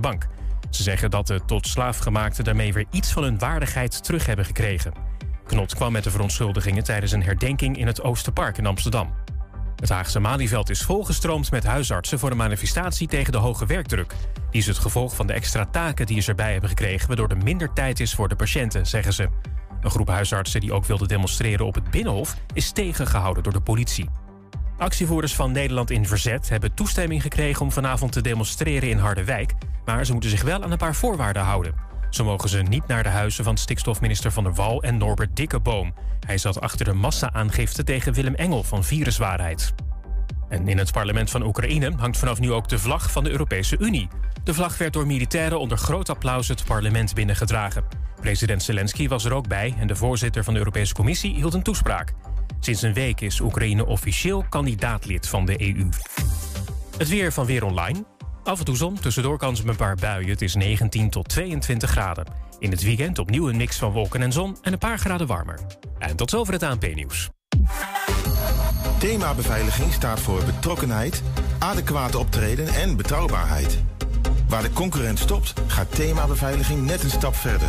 bank. Ze zeggen dat de tot slaafgemaakten daarmee weer iets van hun waardigheid terug hebben gekregen. Knot kwam met de verontschuldigingen tijdens een herdenking in het Oosterpark in Amsterdam. Het Haagse Malieveld is volgestroomd met huisartsen voor een manifestatie tegen de hoge werkdruk. Die is het gevolg van de extra taken die ze erbij hebben gekregen, waardoor er minder tijd is voor de patiënten, zeggen ze. Een groep huisartsen die ook wilde demonstreren op het Binnenhof is tegengehouden door de politie. Actievoerders van Nederland in Verzet hebben toestemming gekregen om vanavond te demonstreren in Harderwijk, maar ze moeten zich wel aan een paar voorwaarden houden. Zo mogen ze niet naar de huizen van stikstofminister Van der Wal en Norbert Dikkeboom. Hij zat achter de massa-aangifte tegen Willem Engel van Viruswaarheid. En in het parlement van Oekraïne hangt vanaf nu ook de vlag van de Europese Unie. De vlag werd door militairen onder groot applaus het parlement binnengedragen. President Zelensky was er ook bij en de voorzitter van de Europese Commissie hield een toespraak. Sinds een week is Oekraïne officieel kandidaatlid van de EU. Het weer van Weer Online. Af en toe zon, tussendoor kans op een paar buien. Het is 19 tot 22 graden. In het weekend opnieuw een mix van wolken en zon en een paar graden warmer. En tot zover het ANP-nieuws. Thema beveiliging staat voor betrokkenheid, adequate optreden en betrouwbaarheid. Waar de concurrent stopt, gaat thema beveiliging net een stap verder.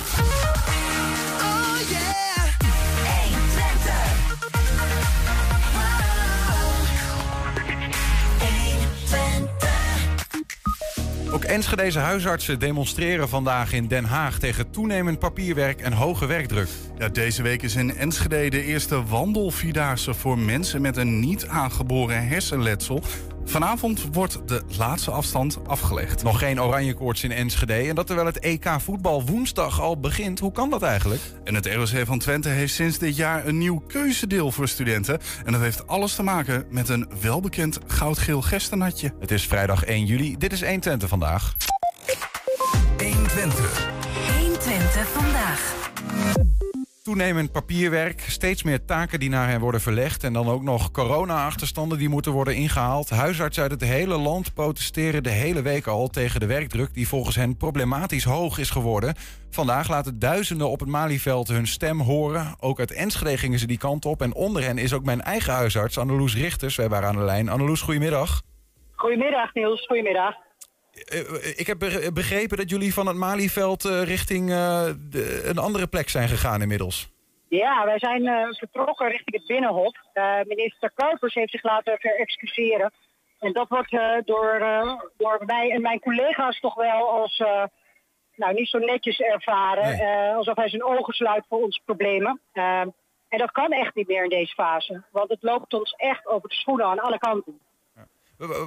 Ook Enschedeze huisartsen demonstreren vandaag in Den Haag tegen toenemend papierwerk en hoge werkdruk. Deze week is in Enschede de eerste wandelvierdaagse voor mensen met een niet aangeboren hersenletsel. Vanavond wordt de laatste afstand afgelegd. Nog geen oranje koorts in Enschede en dat terwijl het EK voetbal woensdag al begint. Hoe kan dat eigenlijk? En het ROC van Twente heeft sinds dit jaar een nieuw keuzedeel voor studenten. En dat heeft alles te maken met een welbekend goudgeel gerstenatje. Het is vrijdag 1 juli. Dit is 1 Twente vandaag. 1 Twente. 1 Twente vandaag. Toenemend papierwerk, steeds meer taken die naar hen worden verlegd... en dan ook nog corona-achterstanden die moeten worden ingehaald. Huisartsen uit het hele land protesteren de hele week al tegen de werkdruk... die volgens hen problematisch hoog is geworden. Vandaag laten duizenden op het Malieveld hun stem horen. Ook uit Enschede gingen ze die kant op. En onder hen is ook mijn eigen huisarts, Anneloes Richters. Wij waren aan de lijn. Anneloes, goedemiddag. Goedemiddag Niels, goedemiddag. Eh, Ik heb be- begrepen dat jullie van het Malieveld eh, richting eh, de- een andere plek zijn gegaan inmiddels. Ja, wij zijn vertrokken richting het Binnenhof. Minister Kuipers heeft zich laten verexcuseren. En dat wordt door, door mij en mijn collega's toch wel als nou, niet zo netjes ervaren. Nee. Alsof hij zijn ogen sluit voor onze problemen. En dat kan echt niet meer in deze fase. Want het loopt ons echt over de schoenen aan alle kanten.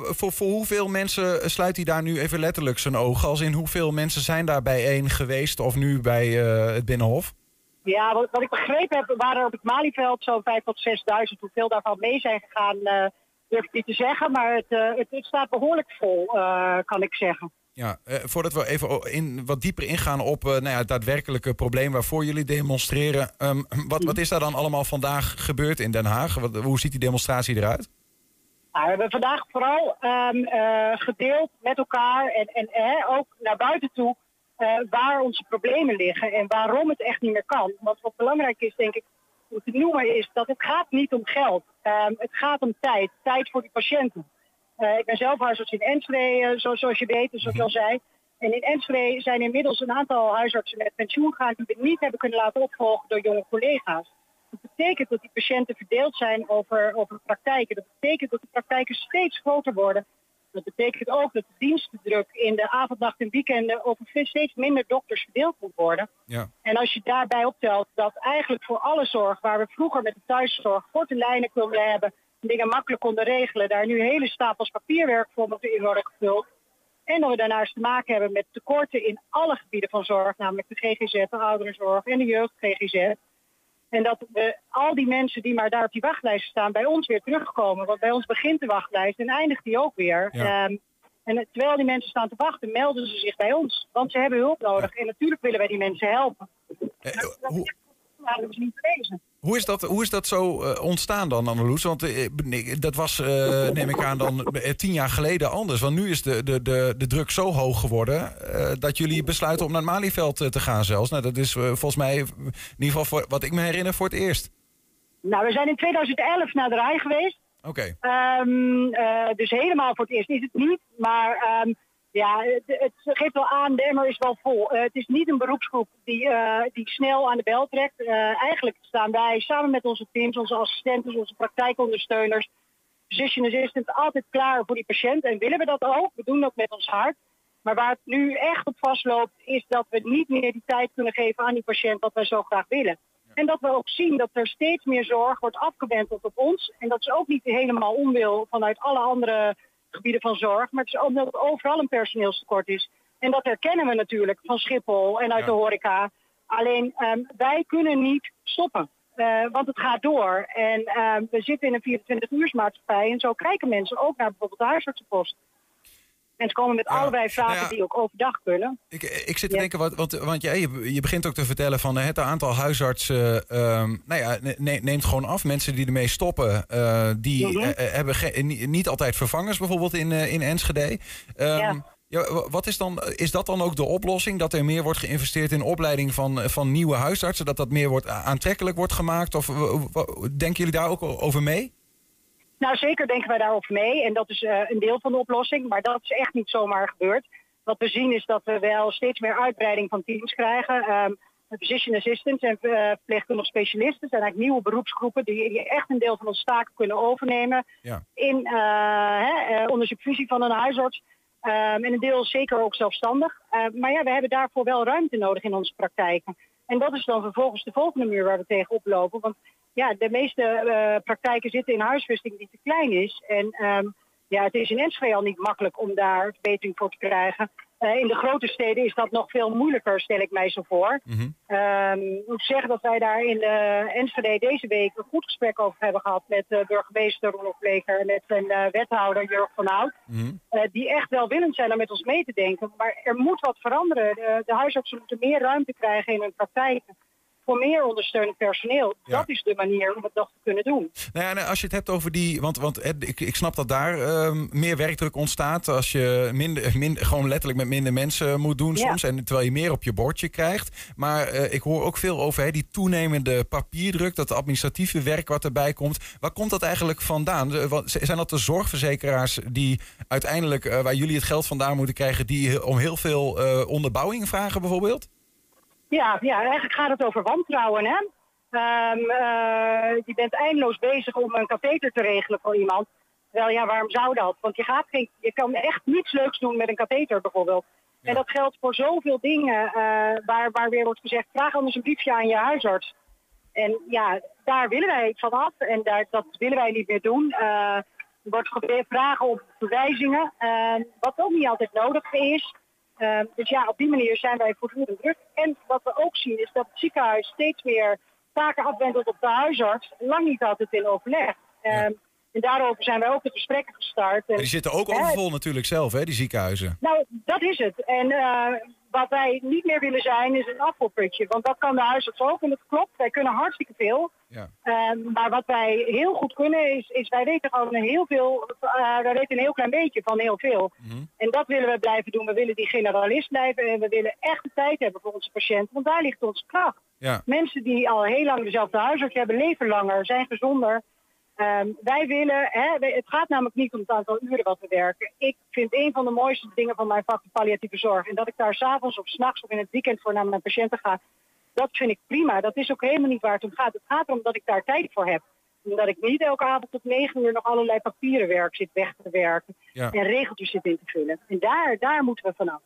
Voor, voor hoeveel mensen sluit hij daar nu even letterlijk zijn ogen? Als in hoeveel mensen zijn daar bijeen geweest of nu bij eh, het Binnenhof? Ja, wat, wat ik begrepen heb, waren er op het Malieveld zo'n 5.000 tot 6.000. Hoeveel daarvan mee zijn gegaan, eh, durf ik niet te zeggen. Maar het, eh, het, het staat behoorlijk vol, kan ik zeggen. Ja, eh, voordat we even in, wat dieper ingaan op nou ja, het daadwerkelijke probleem waarvoor jullie demonstreren. ehm, wat, wat is daar dan allemaal vandaag gebeurd in Den Haag? Wat, hoe ziet die demonstratie eruit? We hebben vandaag vooral ehm, eh, gedeeld met elkaar en, en ook naar buiten toe eh, waar onze problemen liggen en waarom het echt niet meer kan. Want wat belangrijk is, denk ik, om te noemen, is dat het gaat niet om geld. Ehm, het gaat om tijd. Tijd voor die patiënten. Eh, ik ben zelf huisarts in Enschede, zo, zoals je weet, zoals ik al zei. En in Enschede zijn inmiddels een aantal huisartsen met pensioen gegaan die we niet hebben kunnen laten opvolgen door jonge collega's. Dat betekent dat die patiënten verdeeld zijn over, over praktijken. Dat betekent dat de praktijken steeds groter worden. Dat betekent ook dat de dienstendruk in de avond, nacht en weekenden over steeds minder dokters verdeeld moet worden. Ja. En als je daarbij optelt dat eigenlijk voor alle zorg, waar we vroeger met de thuiszorg korte lijnen konden hebben, dingen makkelijk konden regelen, daar nu hele stapels papierwerk voor moeten in worden gevuld. En dat we daarnaast te maken hebben met tekorten in alle gebieden van zorg, namelijk de GGZ, de ouderenzorg en de jeugd-GGZ. En dat we al die mensen die maar daar op die wachtlijst staan, bij ons weer terugkomen. Want bij ons begint de wachtlijst en eindigt die ook weer. Ja. Ehm, en terwijl die mensen staan te wachten, melden ze zich bij ons. Want ze hebben hulp nodig. En natuurlijk willen wij die mensen helpen. Eh, hoe, waren niet gewezen. Hoe is dat, hoe is dat zo eh, ontstaan dan, Anneloes? Want eh, dat was, eh, neem ik aan, dan tien jaar geleden anders. Want nu is de, de, de, de druk zo hoog geworden... dat jullie besluiten om naar het Malieveld te gaan zelfs. Nou, dat is volgens mij, in ieder geval voor, wat ik me herinner, voor het eerst. Nou, we zijn in 2011 naar de Rij geweest. Oké. Ehm, eh, dus helemaal voor het eerst is het niet. Maar ehm, ja, het, het geeft wel aan, de emmer is wel vol. Eh, het is niet een beroepsgroep die, eh, die snel aan de bel trekt. Eh, eigenlijk staan wij samen met onze teams, onze assistenten, onze praktijkondersteuners, physician assistant, altijd klaar voor die patiënt. En willen we dat ook? We doen dat met ons hart. Maar waar het nu echt op vastloopt, is dat we niet meer die tijd kunnen geven aan die patiënt wat wij zo graag willen. En dat we ook zien dat er steeds meer zorg wordt afgewenteld op ons. En dat is ook niet helemaal onwil vanuit alle andere gebieden van zorg. Maar het is ook omdat er overal een personeelstekort is. En dat herkennen we natuurlijk van Schiphol en uit Ja. de horeca. Alleen ehm, wij kunnen niet stoppen. Eh, want het gaat door. En ehm, we zitten in een 24-uursmaatschappij. En zo kijken mensen ook naar bijvoorbeeld de huisartsenpost. En ze komen met Ja. allerlei vragen Nou ja. die ook overdag kunnen. Ik, ik zit te Ja. denken, wat, want, want jij, je, je begint ook te vertellen van eh, het aantal huisartsen ehm, nou ja, ne- ne- neemt gewoon af. Mensen die ermee stoppen, eh, die eh, eh, hebben niet altijd vervangers bijvoorbeeld in, eh, in Enschede. Ehm, Ja. ja, wa- wat is, dan, is dat dan ook de oplossing? Dat er meer wordt geïnvesteerd in opleiding van, van nieuwe huisartsen? Dat dat meer wordt, aantrekkelijk wordt gemaakt? Of denken jullie daar ook over mee? Nou, zeker denken wij daarover mee. En dat is eh, een deel van de oplossing. Maar dat is echt niet zomaar gebeurd. Wat we zien is dat we wel steeds meer uitbreiding van teams krijgen. Ehm physician assistants en uh, verpleegkundige specialisten zijn eigenlijk nieuwe beroepsgroepen die, die echt een deel van onze taken kunnen overnemen. Ja. In, eh, hè, eh, onder supervisie van een huisarts. Ehm, en een deel zeker ook zelfstandig. Eh, maar ja, we hebben daarvoor wel ruimte nodig in onze praktijken. En dat is dan vervolgens de volgende muur waar we tegen oplopen. Want ja, de meeste uh, praktijken zitten in huisvesting die te klein is. En um, ja, het is in Enschede al niet makkelijk om daar verbetering voor te krijgen. Uh, in de grote steden is dat nog veel moeilijker, stel ik mij zo voor. Um, ik moet zeggen dat wij daar in de Enschede deze week een goed gesprek over hebben gehad met uh, burgemeester Rolof Bleker en met zijn uh, wethouder Jurg van Hout. Mhm. Uh, die echt welwillend zijn om met ons mee te denken. Maar er moet wat veranderen. De, de huisartsen moeten meer ruimte krijgen in hun praktijken voor meer ondersteunend personeel. Ja. Dat is de manier om het nog te kunnen doen. Nou ja, als je het hebt over die. Want, want eh, ik, ik snap dat daar ehm, meer werkdruk ontstaat. Als je minder, minder, gewoon letterlijk met minder mensen moet doen Ja. soms. En terwijl je meer op je bordje krijgt. Maar eh, ik hoor ook veel over hè, die toenemende papierdruk. Dat administratieve werk wat erbij komt. Waar komt dat eigenlijk vandaan? Wat- Zijn dat de zorgverzekeraars die uiteindelijk, eh, waar jullie het geld vandaan moeten krijgen, die om heel veel eh, onderbouwing vragen bijvoorbeeld? Ja, ja, eigenlijk gaat het over wantrouwen. Hè? Ehm, eh, je bent eindeloos bezig om een katheter te regelen voor iemand. Wel ja, waarom zou dat? Want je, gaat geen, je kan echt niets leuks doen met een katheter bijvoorbeeld. Ja. En dat geldt voor zoveel dingen eh, waar, waar weer wordt gezegd... vraag anders een briefje aan je huisarts. En ja, daar willen wij van af en daar, dat willen wij niet meer doen. Eh, er wordt gevraagd vragen op verwijzingen, wat ook niet altijd nodig is. Uh, dus ja, op die manier zijn wij voortdurend druk. En wat we ook zien is dat het ziekenhuis steeds meer taken afwendelt op de huisarts. Lang niet altijd in overleg. Ja. En daarover zijn wij ook de gesprekken gestart. En, die zitten ook overvol natuurlijk zelf, hè, die ziekenhuizen. nou, dat is het. En uh, wat wij niet meer willen zijn is een afvalputje. Want dat kan de huisarts ook. En dat klopt, wij kunnen hartstikke veel. Ja. Uh, maar wat wij heel goed kunnen is, is wij weten gewoon heel veel, uh, wij weten een heel klein beetje van heel veel. Mhm. En dat willen we blijven doen. We willen die generalist blijven en we willen echt de tijd hebben voor onze patiënten. Want daar ligt onze kracht. Ja. Mensen die al heel lang dezelfde huisarts hebben, leven langer, zijn gezonder. Um, wij willen, hè, het gaat namelijk niet om het aantal uren wat we werken. Ik vind een van de mooiste dingen van mijn vak de palliatieve zorg. En dat ik daar s'avonds of s'nachts of in het weekend voor naar mijn patiënten ga. Dat vind ik prima. Dat is ook helemaal niet waar het om gaat. Het gaat erom dat ik daar tijd voor heb. Omdat ik niet elke avond tot negen uur nog allerlei papieren werk zit weg te werken. Ja. En regeltjes zit in te vullen. En daar, daar moeten we vanaf.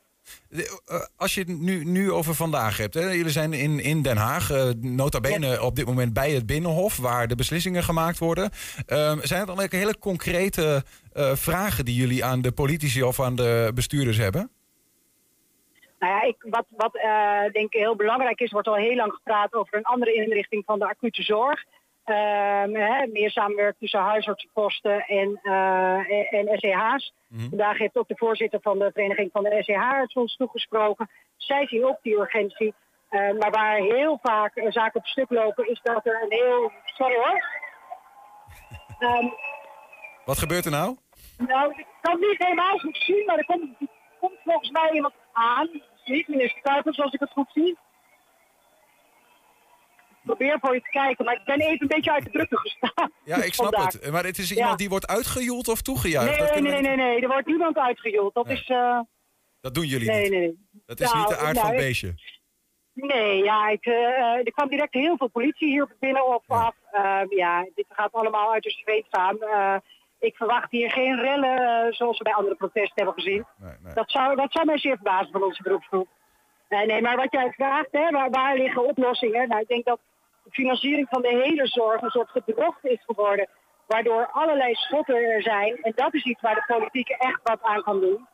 Eh, Als je het nu, nu over vandaag hebt. Hè? Jullie zijn in, in Den Haag, eh, nota bene op dit moment bij het Binnenhof... waar de beslissingen gemaakt worden. Ehm, zijn er dan ook hele concrete eh, vragen die jullie aan de politici of aan de bestuurders hebben? Nou ja, ik, wat, wat denk ik heel belangrijk is, wordt al heel lang gepraat over een andere inrichting van de acute zorg. Ehm, hè, meer samenwerking tussen huisartsenposten en, eh, en SEH's. Mhm. Vandaag heeft ook de voorzitter van de Vereniging van de SEH ons toegesproken. Zij zien ook die urgentie. Eh, maar waar heel vaak zaken op stuk lopen, is dat er een heel. Sorry hoor. Ehm, Wat gebeurt er nou? nou, ik kan het niet helemaal goed zien, maar er komt, er komt volgens mij iemand aan. Niet minister Kuipers, als ik het goed zie. Ik probeer voor je te kijken, maar ik ben even een beetje uit de drukte gestaan. Ja, ik snap Vandaag. het. Maar het is iemand Ja. die wordt uitgejoeld of toegejuicht? Nee, nee, nee, nee, nee, er wordt niemand uitgejoeld. Dat Nee. is. eh, dat doen jullie nee, niet. nee, nee. Dat is Nou, niet de aard van nou, het ik- beestje. Nee, ja, ik, eh, er kwam direct heel veel politie hier binnen op Ja. af. Ehm, ja, dit gaat allemaal uit de zweetfaam. Eh ik verwacht hier geen rellen zoals we bij andere protesten hebben gezien. Nee, nee. Dat zou, dat zou mij zeer verbazen van onze beroepsgroep. Nee, nee, maar wat jij vraagt, hè, waar, waar liggen oplossingen? Nou, ik denk dat financiering van de hele zorg een soort gedrocht is geworden. Waardoor allerlei schotten er zijn. En dat is iets waar de politiek echt wat aan kan doen.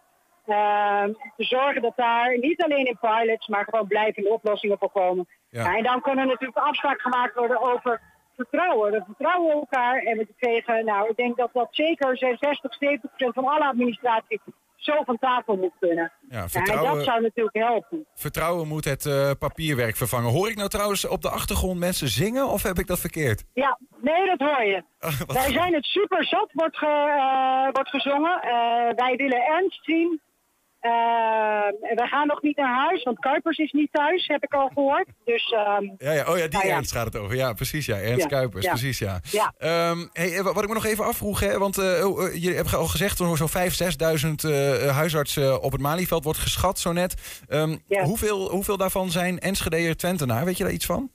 Ehm, te zorgen dat daar niet alleen in pilots, maar gewoon blijvende oplossingen voor komen. Ja. Ja, en dan kan er natuurlijk afspraak gemaakt worden over vertrouwen. We vertrouwen elkaar en we kregen, nou, ik denk dat dat zeker 60, 70 procent van alle administratie zo van tafel moet kunnen. Ja, Ja, en vertrouwen, dat zou natuurlijk helpen. vertrouwen moet het eh, papierwerk vervangen. Hoor ik nou trouwens op de achtergrond mensen zingen of heb ik dat verkeerd? Ja, nee, dat hoor je. Wij zijn het super zat, wordt, ge, eh, wordt gezongen. Eh, wij willen ernst zien. Eh, wij gaan nog niet naar huis, want Kuipers is niet thuis, heb ik al gehoord. Dus ehm, Ja, ja, oh ja, die Nou ja. Ernst gaat het over. Ja, precies, ja. Ernst Ja, Kuipers, ja. precies, ja. Ehm, hey, eh, wat ik me nog even afvroeg, hè, want eh, oh, eh, jullie hebben al gezegd... zo'n zo'n 5.000, 6.000 eh, huisartsen op het Malieveld wordt geschat, zo net. Ehm, hoeveel, hoeveel daarvan zijn Enschedeër Twentenaar? Weet je daar iets van?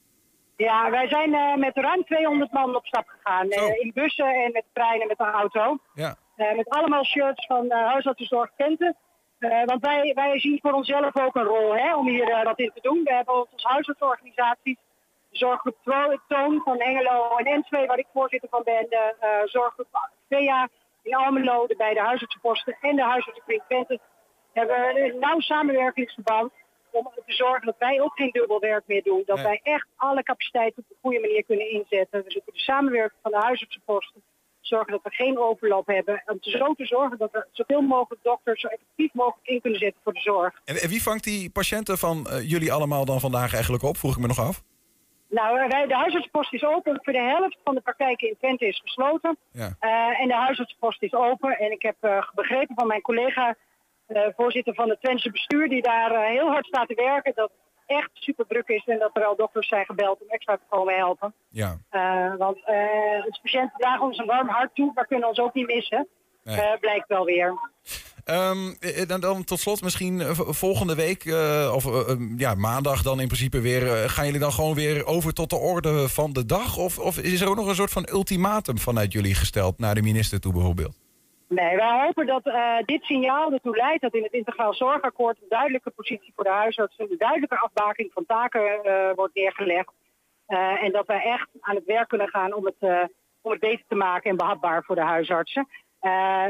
ja, wij zijn met ruim 200 man op stap gegaan. In bussen en met treinen met de auto. Ja, met allemaal shirts van uh, huisartsenzorg Twente. Eh, want wij, wij zien voor onszelf ook een rol hè, om hier eh, wat in te doen. We hebben ons als huisartsorganisatie, de zorggroep Toon van Hengelo en Enschede, waar ik voorzitter van ben, de eh, zorggroep VEA in Almelo, de beide huisartsenposten en de huisartsenkring Twente, hebben we een nauw samenwerkingsverband om te zorgen dat wij ook geen dubbel werk meer doen. Dat Nee. wij echt alle capaciteiten op een goede manier kunnen inzetten. We zoeken de samenwerking van de huisartsenposten zorgen dat we geen overlap hebben. Om te zo te zorgen dat we zoveel mogelijk dokters zo effectief mogelijk in kunnen zetten voor de zorg. en, en wie vangt die patiënten van eh, jullie allemaal dan vandaag eigenlijk op? Vroeg ik me nog af. Nou, eh, wij, de huisartsenpost is open. Voor de helft van de praktijken in Twente is gesloten. Ja. Eh, en de huisartsenpost is open. En ik heb begrepen van mijn collega, voorzitter van het Twentse bestuur, die daar heel hard staat te werken, dat echt super druk is en dat er al dokters zijn gebeld om extra te komen helpen. Ja, Eh, want eh de patiënten dragen ons een warm hart toe, maar kunnen ons ook niet missen. Nee. Eh, blijkt wel weer. Ehm, eh, dan, dan tot slot misschien eh, volgende week, eh, of eh, eh, ja, maandag dan in principe weer... eh, gaan jullie dan gewoon weer over tot de orde van de dag? Of, of is er ook nog een soort van ultimatum vanuit jullie gesteld naar de minister toe bijvoorbeeld? Nee, wij hopen dat eh, dit signaal ertoe leidt dat in het integraal zorgakkoord een duidelijke positie voor de huisarts, een duidelijke afbaking van taken eh, wordt neergelegd. Eh, en dat wij echt aan het werk kunnen gaan om het, om het beter te maken en behapbaar voor de huisartsen.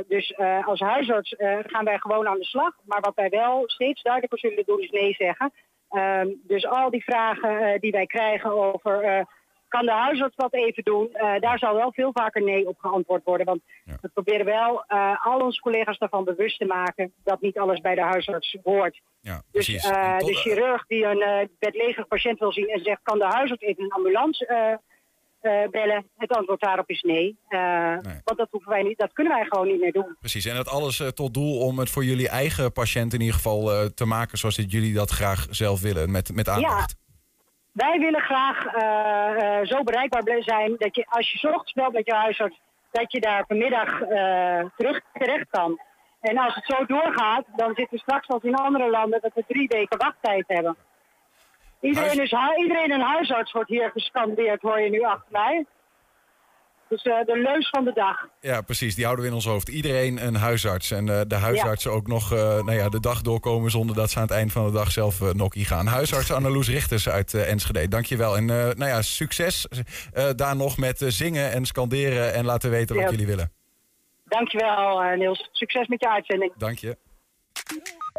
Dus als huisarts gaan wij gewoon aan de slag. Maar wat wij wel steeds duidelijker zullen doen is nee zeggen. Ehm, dus al die vragen die wij krijgen over kan de huisarts dat even doen, eh, daar zal wel veel vaker nee op geantwoord worden. Want Ja. we proberen wel eh, al onze collega's daarvan bewust te maken dat niet alles bij de huisarts hoort. Ja, Dus eh, de chirurg die een bedlegerig patiënt wil zien en zegt: kan de huisarts even een ambulance bellen? Het antwoord daarop is nee. Want dat, hoeven wij niet, dat kunnen wij gewoon niet meer doen. Precies, en dat alles tot doel om het voor jullie eigen patiënt in ieder geval te maken zoals jullie dat graag zelf willen, met, met aandacht. Wij willen graag eh, eh, zo bereikbaar zijn dat je als je ochtends belt met je huisarts, dat je daar vanmiddag eh, terug terecht kan. En als het zo doorgaat, dan zitten we straks als in andere landen dat we drie weken wachttijd hebben. Iedereen, is, iedereen een huisarts wordt hier gescandeerd, hoor je nu achter mij. Dus eh, de leus van de dag. Ja, precies, die houden we in ons hoofd. Iedereen een huisarts en eh, de huisartsen ook nog eh, nou ja, de dag doorkomen zonder dat ze aan het eind van de dag zelf uh, nokkie gaan. Huisarts Anneloes Richters uit uh, Enschede, dankjewel. En uh, nou ja, succes uh, daar nog met zingen en scanderen en laten weten wat Ja. jullie willen. Dankjewel uh, Niels. Succes met je uitzending. Dank je.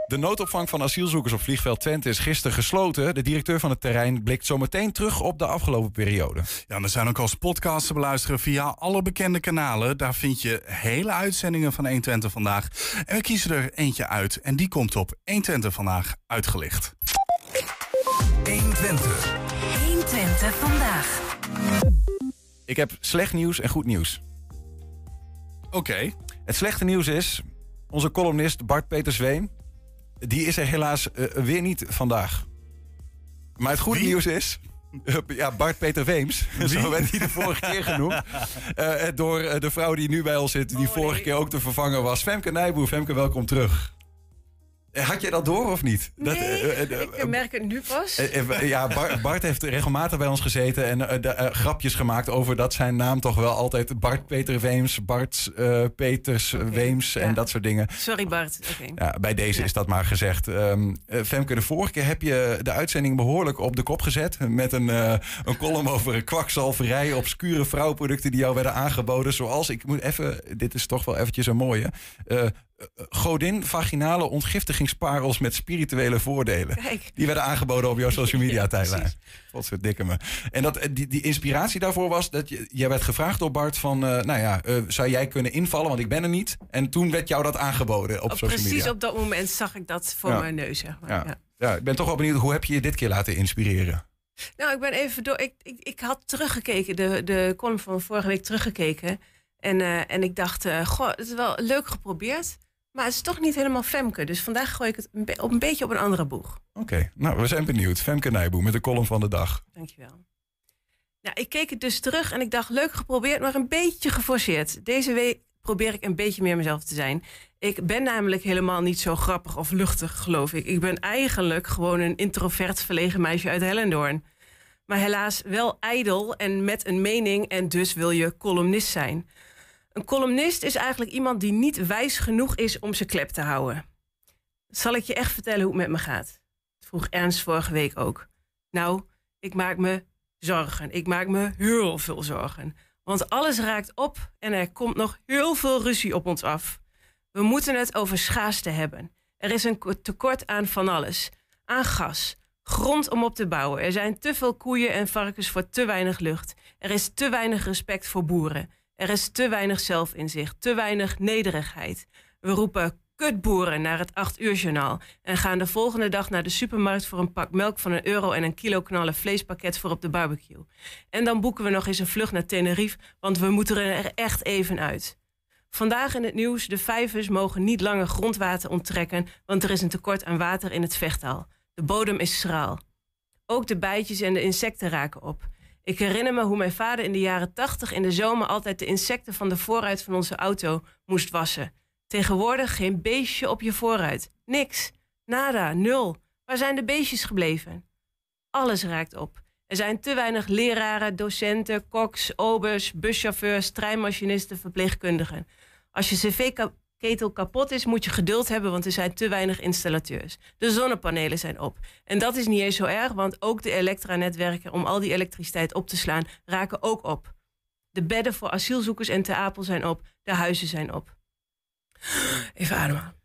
De noodopvang van asielzoekers op vliegveld Twente is gisteren gesloten. De directeur van het terrein blikt zometeen terug op de afgelopen periode. Ja, er zijn ook als podcast te beluisteren via alle bekende kanalen. Daar vind je hele uitzendingen van 120 vandaag. En we kiezen er eentje uit en die komt op 120 vandaag uitgelicht. 120. 120 vandaag. Ik heb slecht nieuws en goed nieuws. Oké. Het slechte nieuws is, onze columnist Bart Peter Zween... die is er helaas eh, weer niet vandaag. Maar het goede Wie? nieuws is... ja, Bart Peter Weems, zo werd hij de vorige keer genoemd. Eh, door eh, de vrouw die nu bij ons zit, die Oh, vorige nee. keer ook te vervangen was. Femke Nijboer, Femke, welkom terug. Had jij dat door of niet? Dat, Nee, eh, eh, eh, ik merk het nu pas. ja, Bart, Bart heeft regelmatig bij ons gezeten en grapjes gemaakt over dat zijn naam toch wel altijd Bart Peter Weems, Bart Peters Weems en ja. dat soort dingen. Sorry Bart. Oké. Ja, bij deze Ja. is dat maar gezegd. Ehm, eh, Femke, de vorige keer heb je de uitzending behoorlijk op de kop gezet. Met een, een column over kwakzalverij, obscure vrouwproducten die jou werden aangeboden. Zoals, ik moet even, dit is toch wel eventjes een mooie. Eh, Godin vaginale ontgiftigingsparels met spirituele voordelen. Kijk. Die werden aangeboden op jouw social media tijdlijn. precies. Godverdikke me. En dat, eh, die, die inspiratie daarvoor was dat je, jij werd gevraagd door Bart van... eh, nou ja, zou jij kunnen invallen, want ik ben er niet. En toen werd jou dat aangeboden op social precies media. op dat moment zag ik dat voor Ja. mijn neus. Zeg maar. Ja. Ja. Ja, ik ben toch wel benieuwd, hoe heb je je dit keer laten inspireren? Nou, ik ben even door. Ik, ik, ik had teruggekeken, de, de column van vorige week teruggekeken. En, en ik dacht, goh, het is wel leuk geprobeerd. Maar het is toch niet helemaal Femke. Dus vandaag gooi ik het een, op een beetje op een andere boeg. Oké, nou, we zijn benieuwd. Femke Nijboer met de column van de dag. Dankjewel. Nou, ik keek het dus terug en ik dacht, leuk geprobeerd, maar een beetje geforceerd. Deze week probeer ik een beetje meer mezelf te zijn. Ik ben namelijk helemaal niet zo grappig of luchtig, geloof ik. Ik ben eigenlijk gewoon een introvert verlegen meisje uit Hellendoorn. Maar helaas wel ijdel en met een mening en dus wil je columnist zijn. Een columnist is eigenlijk iemand die niet wijs genoeg is om zijn klep te houden. Zal ik je echt vertellen hoe het met me gaat? Vroeg Ernst vorige week ook. Nou, ik maak me zorgen. Ik maak me heel veel zorgen. Want alles raakt op en er komt nog heel veel ruzie op ons af. We moeten het over schaarste hebben. Er is een ko- tekort aan van alles. Aan gas, grond om op te bouwen. Er zijn te veel koeien en varkens voor te weinig lucht. Er is te weinig respect voor boeren. Er is te weinig zelfinzicht, te weinig nederigheid. We roepen kutboeren naar het 8 uur journaal en gaan de volgende dag naar de supermarkt voor een pak melk van een euro en een kilo knallen vleespakket voor op de barbecue. En dan boeken we nog eens een vlucht naar Tenerife, want we moeten er echt even uit. Vandaag in het nieuws: de vijvers mogen niet langer grondwater onttrekken, want er is een tekort aan water in het vechtaal. De bodem is schraal. Ook de bijtjes en de insecten raken op. Ik herinner me hoe mijn vader in de jaren tachtig in de zomer altijd de insecten van de voorruit van onze auto moest wassen. Tegenwoordig geen beestje op je voorruit. Niks. Nada. Nul. Waar zijn de beestjes gebleven? Alles raakt op. Er zijn te weinig leraren, docenten, koks, obers, buschauffeurs, treinmachinisten, verpleegkundigen. Als je cv-ketel kapot is, moet je geduld hebben, want er zijn te weinig installateurs. De zonnepanelen zijn op. En dat is niet eens zo erg, want ook de elektranetwerken om al die elektriciteit op te slaan, raken ook op. De bedden voor asielzoekers en Te Apel zijn op. De huizen zijn op. Even ademhalen.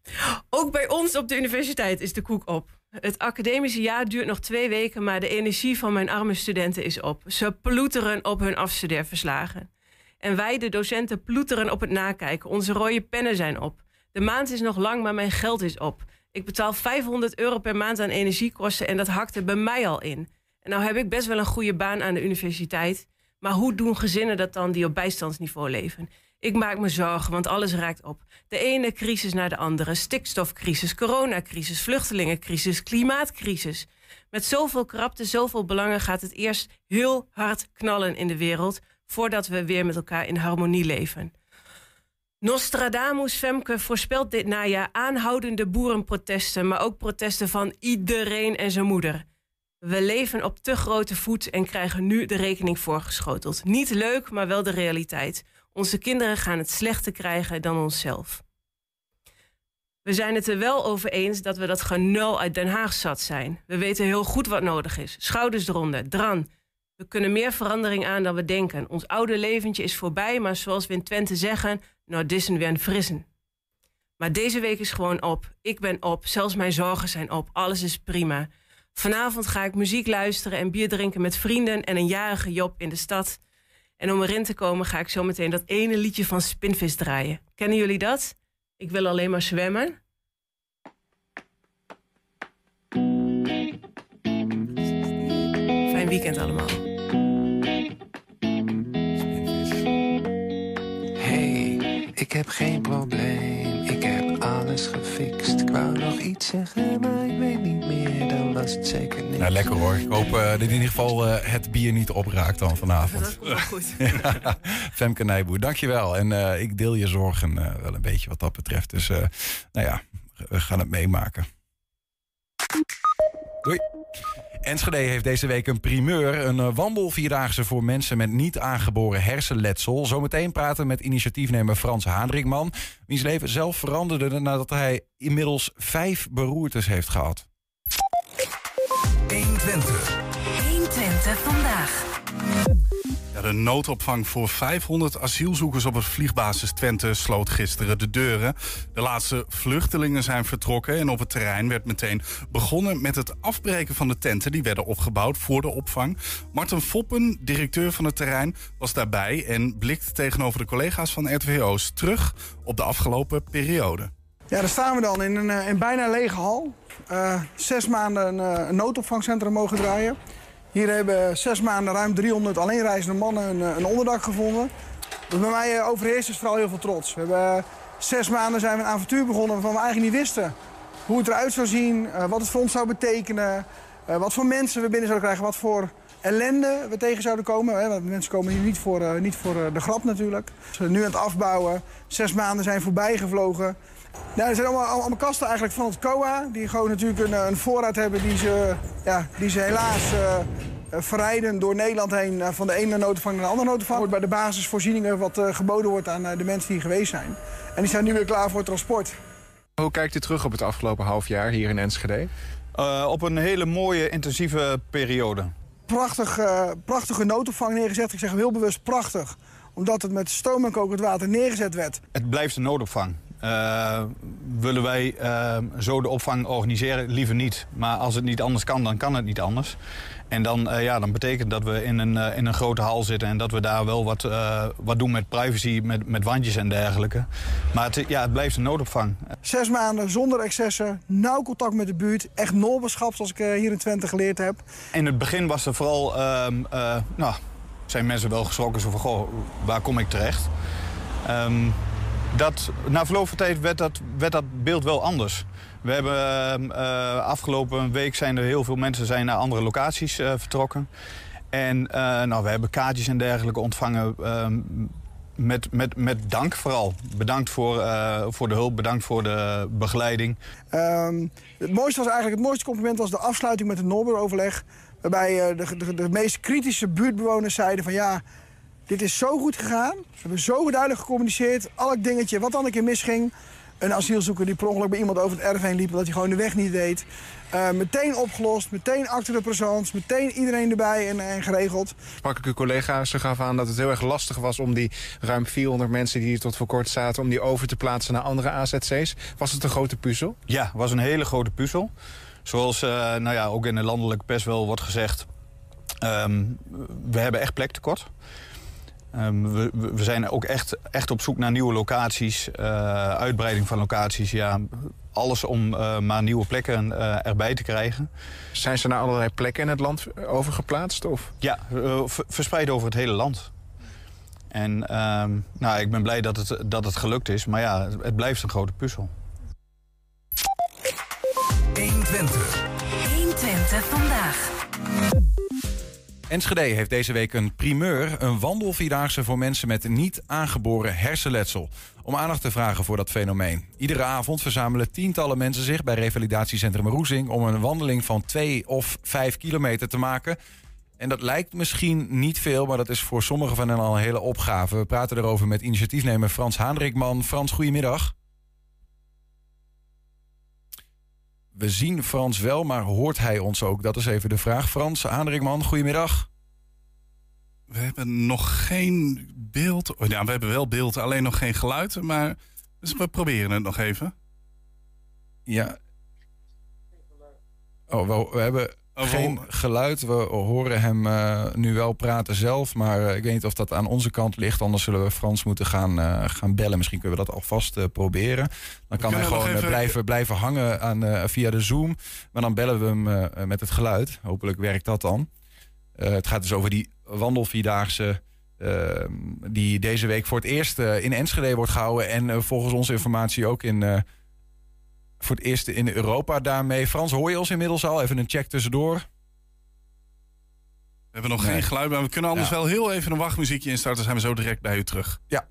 Ook bij ons op de universiteit is de koek op. Het academische jaar duurt nog twee weken, maar de energie van mijn arme studenten is op. Ze ploeteren op hun afstudeerverslagen. En wij, de docenten, ploeteren op het nakijken. Onze rode pennen zijn op. De maand is nog lang, maar mijn geld is op. Ik betaal 500 euro per maand aan energiekosten en dat hakt er bij mij al in. En nou heb ik best wel een goede baan aan de universiteit. Maar hoe doen gezinnen dat dan die op bijstandsniveau leven? Ik maak me zorgen, want alles raakt op. De ene crisis naar de andere. Stikstofcrisis, coronacrisis, vluchtelingencrisis, klimaatcrisis. Met zoveel krapte, zoveel belangen gaat het eerst heel hard knallen in de wereld... voordat we weer met elkaar in harmonie leven. Nostradamus Femke voorspelt dit najaar aanhoudende boerenprotesten... maar ook protesten van iedereen en zijn moeder. We leven op te grote voet en krijgen nu de rekening voorgeschoteld. Niet leuk, maar wel de realiteit. Onze kinderen gaan het slechter krijgen dan onszelf. We zijn het er wel over eens dat we dat genul uit Den Haag zat zijn. We weten heel goed wat nodig is. Schouders eronder, dran. We kunnen meer verandering aan dan we denken. Ons oude leventje is voorbij, maar zoals we in Twente zeggen... nou, dissen een frissen. Maar deze week is gewoon op. Ik ben op, zelfs mijn zorgen zijn op. Alles is prima. Vanavond ga ik muziek luisteren en bier drinken met vrienden... en een jarige Job in de stad... En om erin te komen ga ik zo meteen dat ene liedje van Spinvis draaien. Kennen jullie dat? Ik wil alleen maar zwemmen. fijn weekend allemaal. Heb geen probleem, ik heb alles gefixt. Ik wou nog iets zeggen, maar ik weet niet meer, dan was het zeker niks. Nou, lekker hoor. Ik hoop eh, dat in ieder geval eh, het bier niet opraakt dan vanavond. Dat komt wel goed. Ja, Femke Nijboer, dankjewel. En eh, ik deel je zorgen eh, wel een beetje wat dat betreft. Dus eh, nou ja, we gaan het meemaken. Doei. Enschede heeft deze week een primeur. Een eh, wandelvierdaagse voor mensen met niet aangeboren hersenletsel. Zometeen praten met initiatiefnemer Frans Haandrikman. Wiens leven zelf veranderde nadat hij inmiddels vijf beroertes heeft gehad. 120. 120 vandaag. De noodopvang voor 500 asielzoekers op het vliegbasis Twente sloot gisteren de deuren. De laatste vluchtelingen zijn vertrokken en op het terrein werd meteen begonnen met het afbreken van de tenten die werden opgebouwd voor de opvang. Marten Foppen, directeur van het terrein, was daarbij en blikt tegenover de collega's van RTVO's terug op de afgelopen periode. Ja, daar staan we dan in een, eh, in bijna een lege hal. Eh, zes maanden een, eh, een noodopvangcentrum mogen draaien. Hier hebben zes maanden ruim 300 alleenreizende mannen een, eh, een onderdak gevonden. Wat bij mij eh, overheerst is vooral heel veel trots. We hebben eh, zes maanden zijn we een avontuur begonnen waarvan we eigenlijk niet wisten hoe het eruit zou zien, wat het voor ons zou betekenen, wat voor mensen we binnen zouden krijgen, wat voor ellende we tegen zouden komen. Want mensen komen hier niet voor, niet voor de grap natuurlijk. Dus nu aan het afbouwen. Zes maanden zijn voorbij gevlogen. Nou, er zijn allemaal, allemaal kasten eigenlijk van het COA. Die gewoon natuurlijk een, eh, een voorraad hebben die ze, ja, die ze helaas eh, eh, verrijden door Nederland heen. eh, van de ene noodopvang naar de andere noodopvang. Wordt bij de basisvoorzieningen wat eh, geboden wordt aan eh, de mensen die hier geweest zijn. En die zijn nu weer klaar voor het transport. Hoe kijkt u terug op het afgelopen half jaar hier in Enschede? Eh, op een hele mooie, intensieve periode. Prachtig, eh, prachtige noodopvang neergezet. Ik zeg heel bewust prachtig. Omdat het met stoom en kokend water neergezet werd. Het blijft een noodopvang. Eh, willen wij eh, zo de opvang organiseren? Liever niet. Maar als het niet anders kan, dan kan het niet anders. En dan, eh, ja, dan betekent dat we in een, in een grote hal zitten... en dat we daar wel wat, wat doen met privacy, met, met wandjes en dergelijke. Maar het, ja, het blijft een noodopvang. Zes maanden zonder excessen, nauw contact met de buurt. Echt nolbeschap zoals ik hier in Twente geleerd heb. In het begin was er vooral, ehm, eh, nou, zijn mensen wel geschrokken zo van, goh, waar kom ik terecht? Ehm, dat, na verloop van tijd werd dat, werd dat beeld wel anders. We hebben eh, afgelopen week zijn er heel veel mensen zijn naar andere locaties eh, vertrokken. En eh, nou, we hebben kaartjes en dergelijke ontvangen ehm, met, met, met dank vooral. Bedankt voor, voor de hulp, bedankt voor de begeleiding. Ehm, het mooiste was eigenlijk, het mooiste compliment was de afsluiting met het Noorderoverleg. Waarbij de, de, de meest kritische buurtbewoners zeiden van ja, dit is zo goed gegaan. We hebben zo duidelijk gecommuniceerd. Elk dingetje wat dan een keer misging. Een asielzoeker die per ongeluk bij iemand over het erf heen liep... dat hij gewoon de weg niet deed. Eh, meteen opgelost, meteen acte de présence, meteen iedereen erbij en, en geregeld. Sprak ik uw collega's, ze gaf aan dat het heel erg lastig was... om die ruim 400 mensen die hier tot voor kort zaten... om die over te plaatsen naar andere AZC's. Was het een grote puzzel? Ja, het was een hele grote puzzel. Zoals eh, nou ja, ook in de landelijke pers wel wordt gezegd... ehm, we hebben echt plektekort. Ehm, we, zijn ook echt, echt op zoek naar nieuwe locaties, eh, uitbreiding van locaties. Ja, alles om eh, maar nieuwe plekken eh, erbij te krijgen. Zijn ze naar allerlei plekken in het land overgeplaatst? Of? Ja, verspreid over het hele land. En ehm, nou, ik ben blij dat het, dat het gelukt is. Maar ja, het, het blijft een grote puzzel. 120. 120 vandaag. Enschede heeft deze week een primeur, een wandelvierdaagse voor mensen met niet aangeboren hersenletsel. Om aandacht te vragen voor dat fenomeen. Iedere avond verzamelen tientallen mensen zich bij revalidatiecentrum Roezing om een wandeling van 2 of 5 kilometer te maken. En dat lijkt misschien niet veel, maar dat is voor sommigen van hen al een hele opgave. We praten erover met initiatiefnemer Frans Haandrikman. Frans, goedemiddag. We zien Frans wel, maar hoort hij ons ook? Dat is even de vraag. Frans Haandrikman, goedemiddag. We hebben nog geen beeld. Oh, ja, we hebben wel beeld, alleen nog geen geluid. Maar dus we proberen het nog even. Ja. Oh, we, we hebben geen geluid. We horen hem eh, nu wel praten zelf. Maar eh, ik weet niet of dat aan onze kant ligt. Anders zullen we Frans moeten gaan, eh, gaan bellen. Misschien kunnen we dat alvast proberen. Dan kan hij gewoon even- blijven, blijven hangen aan, via de Zoom. Maar dan bellen we hem met het geluid. Hopelijk werkt dat dan. Het gaat dus over die wandelvierdaagse uh, die deze week voor het eerst in Enschede wordt gehouden. En volgens onze informatie ook in, voor het eerst in Europa daarmee. Frans, hoor je ons inmiddels al? Even een check tussendoor. We hebben nog nee. geen geluid, maar we kunnen anders ja. wel heel even een wachtmuziekje instarten. Dan zijn we zo direct bij u terug. Ja.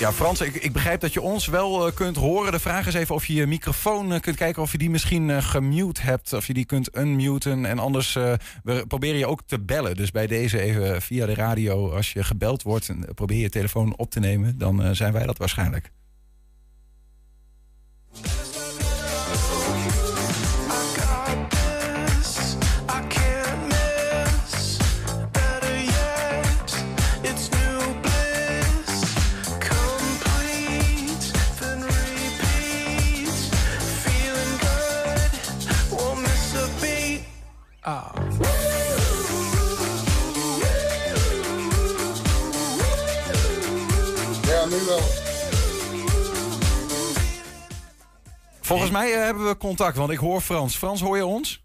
Ja, Frans, ik, ik, begrijp dat je ons wel uh, kunt horen. De vraag is even of je je microfoon uh, kunt kijken of je die misschien uh, gemute hebt. Of je die kunt unmuten. En anders we proberen je ook te bellen. Dus bij deze even via de radio, als je gebeld wordt... en probeer je telefoon op te nemen, dan zijn wij dat waarschijnlijk. Ah. Ja, nu wel. Volgens mij uh, hebben we contact, want ik hoor Frans. Frans, hoor je ons?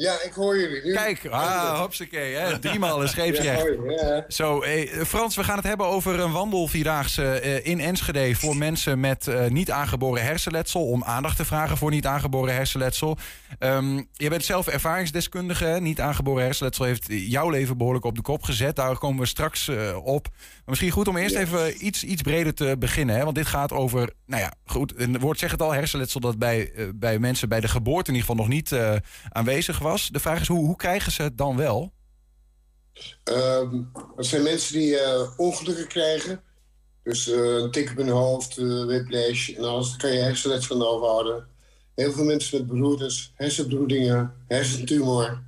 Ja, ik hoor jullie nu. Kijk, ah, hopsakee, hè. driemaal een scheepsrecht. Ja, ja. Zo, eh, Frans, we gaan het hebben over een wandelvierdaagse eh, in Enschede... voor mensen met uh, niet aangeboren hersenletsel... om aandacht te vragen voor niet aangeboren hersenletsel. Um, je bent zelf ervaringsdeskundige. Niet aangeboren hersenletsel heeft jouw leven behoorlijk op de kop gezet. Daar komen we straks uh, op. Maar misschien goed om eerst even iets, iets breder te beginnen. Hè? Want dit gaat over, nou ja, goed, het woord zegt het al... hersenletsel dat bij, eh, bij mensen bij de geboorte in ieder geval nog niet eh, aanwezig was. De vraag is, hoe, hoe krijgen ze het dan wel? Ehm, dat zijn mensen die eh, ongelukken krijgen. Dus eh, een tik op hun hoofd, uh, whiplash en alles. Dan kan je hersenletsel van overhouden. Heel veel mensen met beroertes, hersenbloedingen, hersentumor.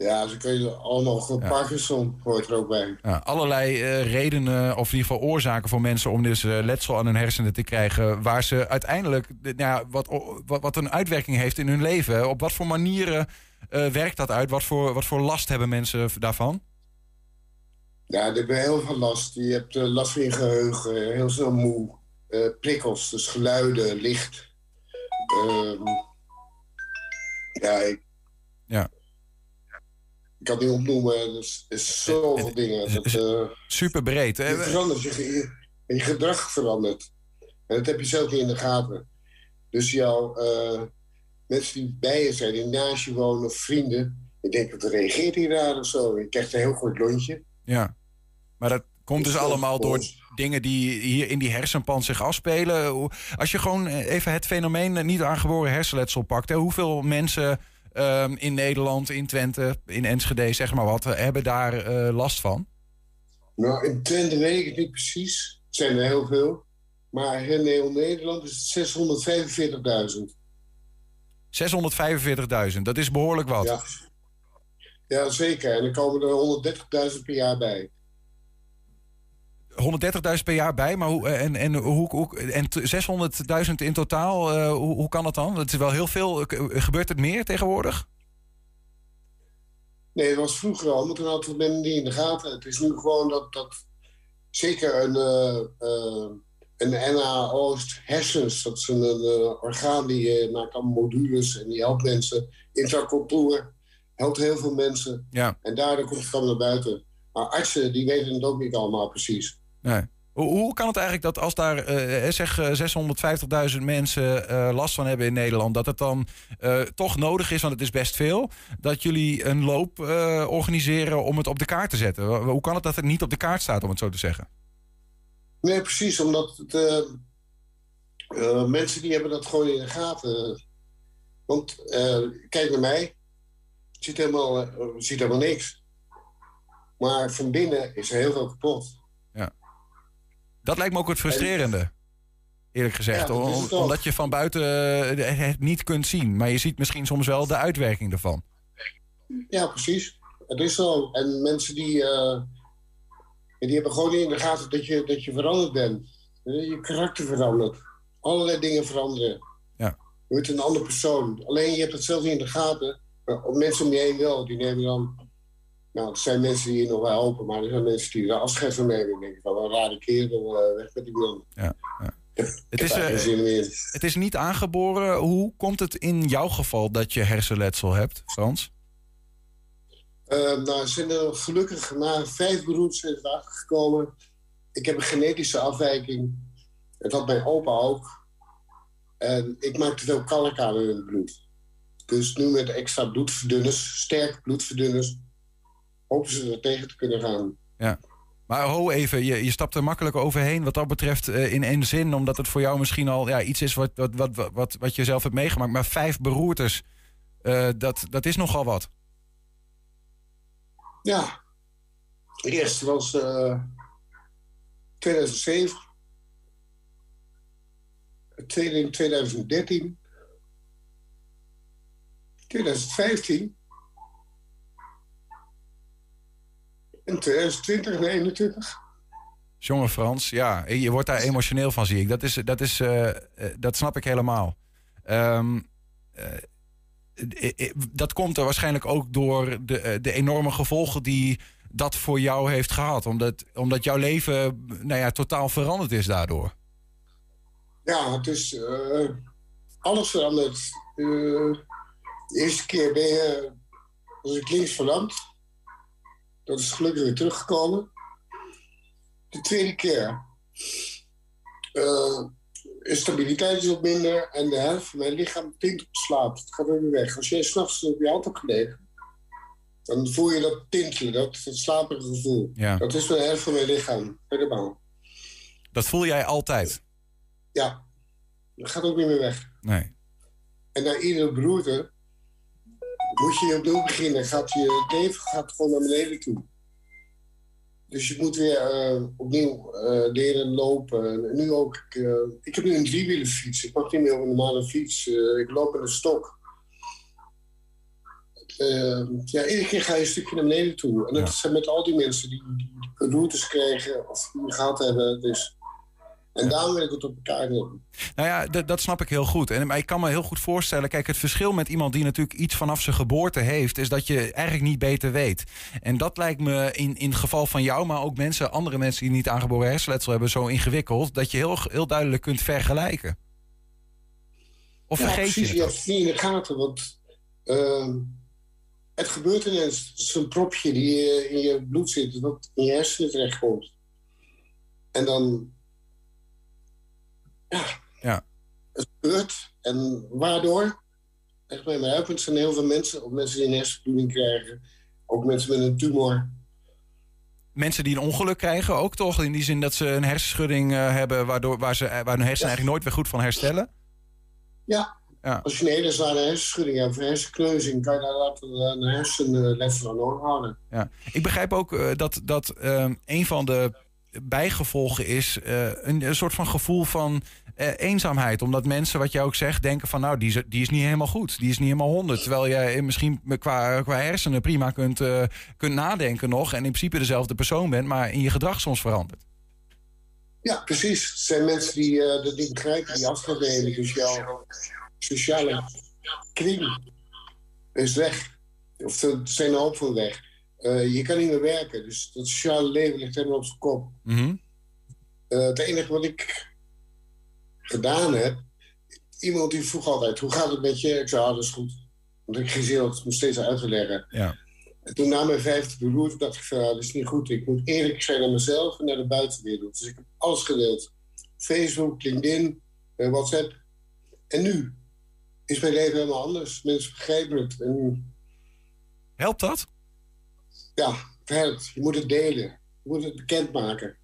Ja, ze kun je allemaal gewoon Parkinson hoort er ook bij. Ja, allerlei eh, redenen, of in ieder geval oorzaken voor mensen om dus eh, letsel aan hun hersenen te krijgen. Waar ze uiteindelijk nou ja, wat, wat, wat een uitwerking heeft in hun leven. Op wat voor manieren eh, werkt dat uit? Wat voor, wat voor last hebben mensen daarvan? Ja, die hebben heel veel last. Je hebt last van je geheugen, heel snel moe. Prikkels, dus geluiden, licht. Ehm, ja, ik, Ja. Ik kan het niet opnoemen. Er is, zoveel dingen. Dat, eh, Super breed. je verandert, je, ge- je, je gedrag verandert. En dat heb je zelf niet in de gaten. Dus jouw eh, mensen die bij je zijn, die naast je wonen of vrienden... je denkt, wat reageert hij raar of zo? Je krijgt een heel kort lontje. Ja. Maar dat komt dus Dus, allemaal door dingen die hier in die hersenpan zich afspelen. Als je gewoon even het fenomeen niet aangeboren hersenletsel pakt. Hè, hoeveel mensen ehm, in Nederland, in Twente, in Enschede, zeg maar wat, hebben daar eh, last van? Nou, in Twente weet ik het niet precies. Het zijn er heel veel. Maar in heel Nederland is het 645.000. 645.000, dat is behoorlijk wat. Ja. ja, zeker. En er komen er 130.000 per jaar bij. 130.000 per jaar bij, maar hoe, eh, en, en, hoe, hoe, en t- 600.000 in totaal, eh, hoe, hoe kan dat dan? Het is wel heel veel. K- Gebeurt het meer tegenwoordig? Nee, dat was vroeger al, maar toen hadden men niet in de gaten. Het is nu gewoon dat, dat zeker een, eh eh een NA-Oost hersens, dat is een, een, eh, orgaan die eh, maakt allemaal modules en die helpt mensen. Intracultuur helpt heel veel mensen. Ja. En daardoor komt het allemaal naar buiten. Maar artsen, die weten het ook niet allemaal precies. Nee. Hoe, kan het eigenlijk dat als daar eh, zeg eh, 650.000 mensen eh, last van hebben in Nederland, dat het dan eh, toch nodig is, want het is best veel, dat jullie een loop eh, organiseren om het op de kaart te zetten? Hoe kan het dat het niet op de kaart staat, om het zo te zeggen? Nee, precies, omdat het, eh, eh, mensen die hebben dat gewoon in de gaten. Want eh, kijk naar mij, ziet helemaal, ziet helemaal niks. Maar van binnen is er heel veel kapot. Dat lijkt me ook het frustrerende. Eerlijk gezegd. Ja, Om- omdat je van buiten eh, het niet kunt zien. Maar je ziet misschien soms wel de uitwerking ervan. Ja, precies. Het is zo. En mensen die, eh, die hebben gewoon niet in de gaten dat je, dat je veranderd bent. Je karakter verandert. Allerlei dingen veranderen. Ja. Je wordt een andere persoon. Alleen je hebt het zelf niet in de gaten. Maar mensen om je heen wel. Die nemen dan... Nou, het zijn mensen die je nog wel helpen. Maar er zijn mensen die er afscheid van nemen. En denken van, een rare kerel, eh, weg met die man. Ja, ja. Het is, meer. het is niet aangeboren. Hoe komt het in jouw geval dat je hersenletsel hebt, Frans? Eh, nou, er zijn er gelukkig na vijf water gekomen. Ik heb een genetische afwijking. Het had mijn opa ook. En ik maakte veel kalk aan in het bloed. Dus nu met extra bloedverdunners, sterke bloedverdunners, hopen ze er tegen te kunnen gaan. Ja. Maar ho even, je, je stapt er makkelijk overheen wat dat betreft eh, in één zin. Omdat het voor jou misschien al ja, iets is wat, wat, wat, wat, wat, je zelf hebt meegemaakt. Maar vijf beroertes, eh, dat, dat is nogal wat. Ja. De eerste was eh 2007. Het tweede in 2013. 2015. En 2020 en 2021. Jonge Frans, ja, je wordt daar emotioneel van, zie ik. Dat, is, dat, is, eh, eh, dat snap ik helemaal. Ehm, eh, dat komt er waarschijnlijk ook door de, de enorme gevolgen die dat voor jou heeft gehad. Omdat, omdat jouw leven nou ja, totaal veranderd is daardoor. Ja, het is alles veranderd. De eerste keer ben je, was ik links verlamd. Dat is gelukkig weer teruggekomen. De tweede keer is stabiliteit is wat minder en de helft van mijn lichaam tint op slaap. Het gaat ook weer weg. Als je s'nachts op je hand hebt gelegen, dan voel je dat tintelen, dat, dat slaperige gevoel. Ja. Dat is de helft van mijn lichaam, helemaal. Dat voel jij altijd? Ja, dat gaat ook niet meer weg. Nee. En na iedere beroerte moet je opnieuw beginnen. Gaat je leven gaat gewoon naar beneden toe. Dus je moet weer eh, opnieuw eh, leren lopen. En nu ook, ik, eh, ik heb nu een driewielenfiets. Ik mag niet meer op een normale fiets. Ik loop met een stok. Ja, iedere keer ga je een stukje naar beneden toe. En dat zijn met al die mensen die, die routes krijgen of die gehad hebben. Dus, en daarom wil ik het op elkaar nemen. Nou ja, dat snap ik heel goed. En, maar ik kan me heel goed voorstellen... Kijk, het verschil met iemand die natuurlijk iets vanaf zijn geboorte heeft... is dat je eigenlijk niet beter weet. En dat lijkt me in, in het geval van jou... maar ook mensen, andere mensen die niet aangeboren hersenletsel hebben... zo ingewikkeld dat je heel, heel duidelijk kunt vergelijken. Of ja, vergeet precies, je je het? hebt het niet in de gaten. Want ehm, het gebeurt ineens. Een propje die eh, in je bloed zit... dat in je hersenen terechtkomt. En dan... Ja, Ja. het gebeurt. En waardoor? Echt bij mij uit. zijn heel veel mensen. Ook mensen die een hersenbloeding krijgen. Ook mensen met een tumor. Mensen die een ongeluk krijgen ook toch? In die zin dat ze een hersenschudding eh, hebben... Waardoor, waar, ze, waar hun hersenen eigenlijk nooit weer goed van herstellen? Ja. Ja. Als je een hele zware hersenschudding hebt... of een hersenkneuzing... kan je daar later een hersenletsel aan overhouden. Ja. Ik begrijp ook eh, dat, dat ehm, een van de bijgevolgen is eh, een, soort van gevoel van eh, eenzaamheid. Omdat mensen, wat jij ook zegt, denken van nou, die is, die is niet helemaal goed. Die is niet helemaal honderd. Terwijl jij misschien qua, qua hersenen prima kunt, eh, kunt nadenken nog. En in principe dezelfde persoon bent, maar in je gedrag soms verandert. Ja, precies. Het zijn mensen die eh, dat niet begrijpen, die afstand nemen. Dus jouw sociale kring is weg. Of zijn hoop van weg. Eh, je kan niet meer werken, dus dat sociale leven ligt helemaal op zijn kop. Mhm. Eh, het enige wat ik gedaan heb... Iemand die vroeg altijd, hoe gaat het met je? Ik zei, ah, dat is goed. Want ik ging het nog steeds uit te leggen. Ja. En toen na mijn vijfde beroerte dacht ik van, ah, dat is niet goed. Ik moet eerlijk zijn naar mezelf en naar de buitenwereld. Dus ik heb alles gedeeld. Facebook, LinkedIn, eh, WhatsApp. En nu is mijn leven helemaal anders. Mensen begrijpen het. En Helpt dat? Ja, helpt. Je moet het delen. Je moet het bekendmaken.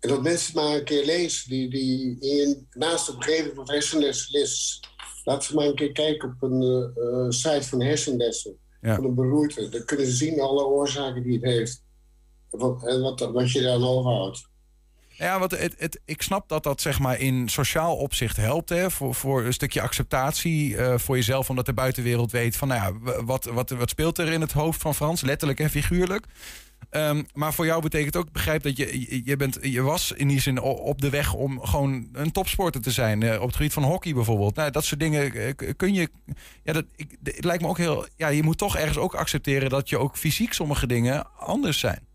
En dat mensen het maar een keer lezen. Die, die in, naast gegeven moment hersenles leest. Laat ze maar een keer kijken op een eh, eh, site van hersenlessen. Ja. Van een beroerte. Dan kunnen ze zien alle oorzaken die het heeft. En wat, en wat, wat je daar overhoudt. Ja, want het, het, ik snap dat dat zeg maar in sociaal opzicht helpt. Hè, voor, voor een stukje acceptatie eh, voor jezelf. Omdat de buitenwereld weet van nou ja, wat, wat, wat speelt er in het hoofd van Frans. Letterlijk en figuurlijk. Ehm, maar voor jou betekent ook, begrijp dat je, je- bent, je was in die zin op de weg om gewoon een topsporter te zijn. eh, op het gebied van hockey bijvoorbeeld. Nou, dat soort dingen eh, kun je. Ja, dat, ik, het lijkt me ook heel. Ja, je moet toch ergens ook accepteren dat je ook fysiek sommige dingen anders zijn.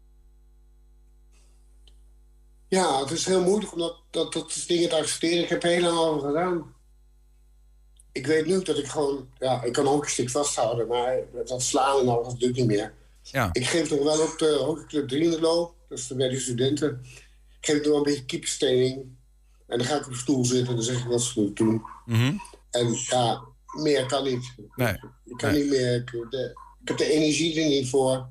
Ja, het is heel moeilijk om dat, dat, dingen te accepteren. Ik heb heel lang over gedaan. Ik weet nu dat ik gewoon... Ja, ik kan stuk vasthouden, maar dat slaan en alles doe ik niet meer. Ja. Ik geef nog wel op de hockeyclub dat is bij de studenten. Ik geef nog wel een beetje keeperstraining. En dan ga ik op een stoel zitten en dan zeg ik wat ze moeten doen. En ja, meer kan niet. Nee. Ik kan niet meer. Ik, de- ik heb de energie er niet voor.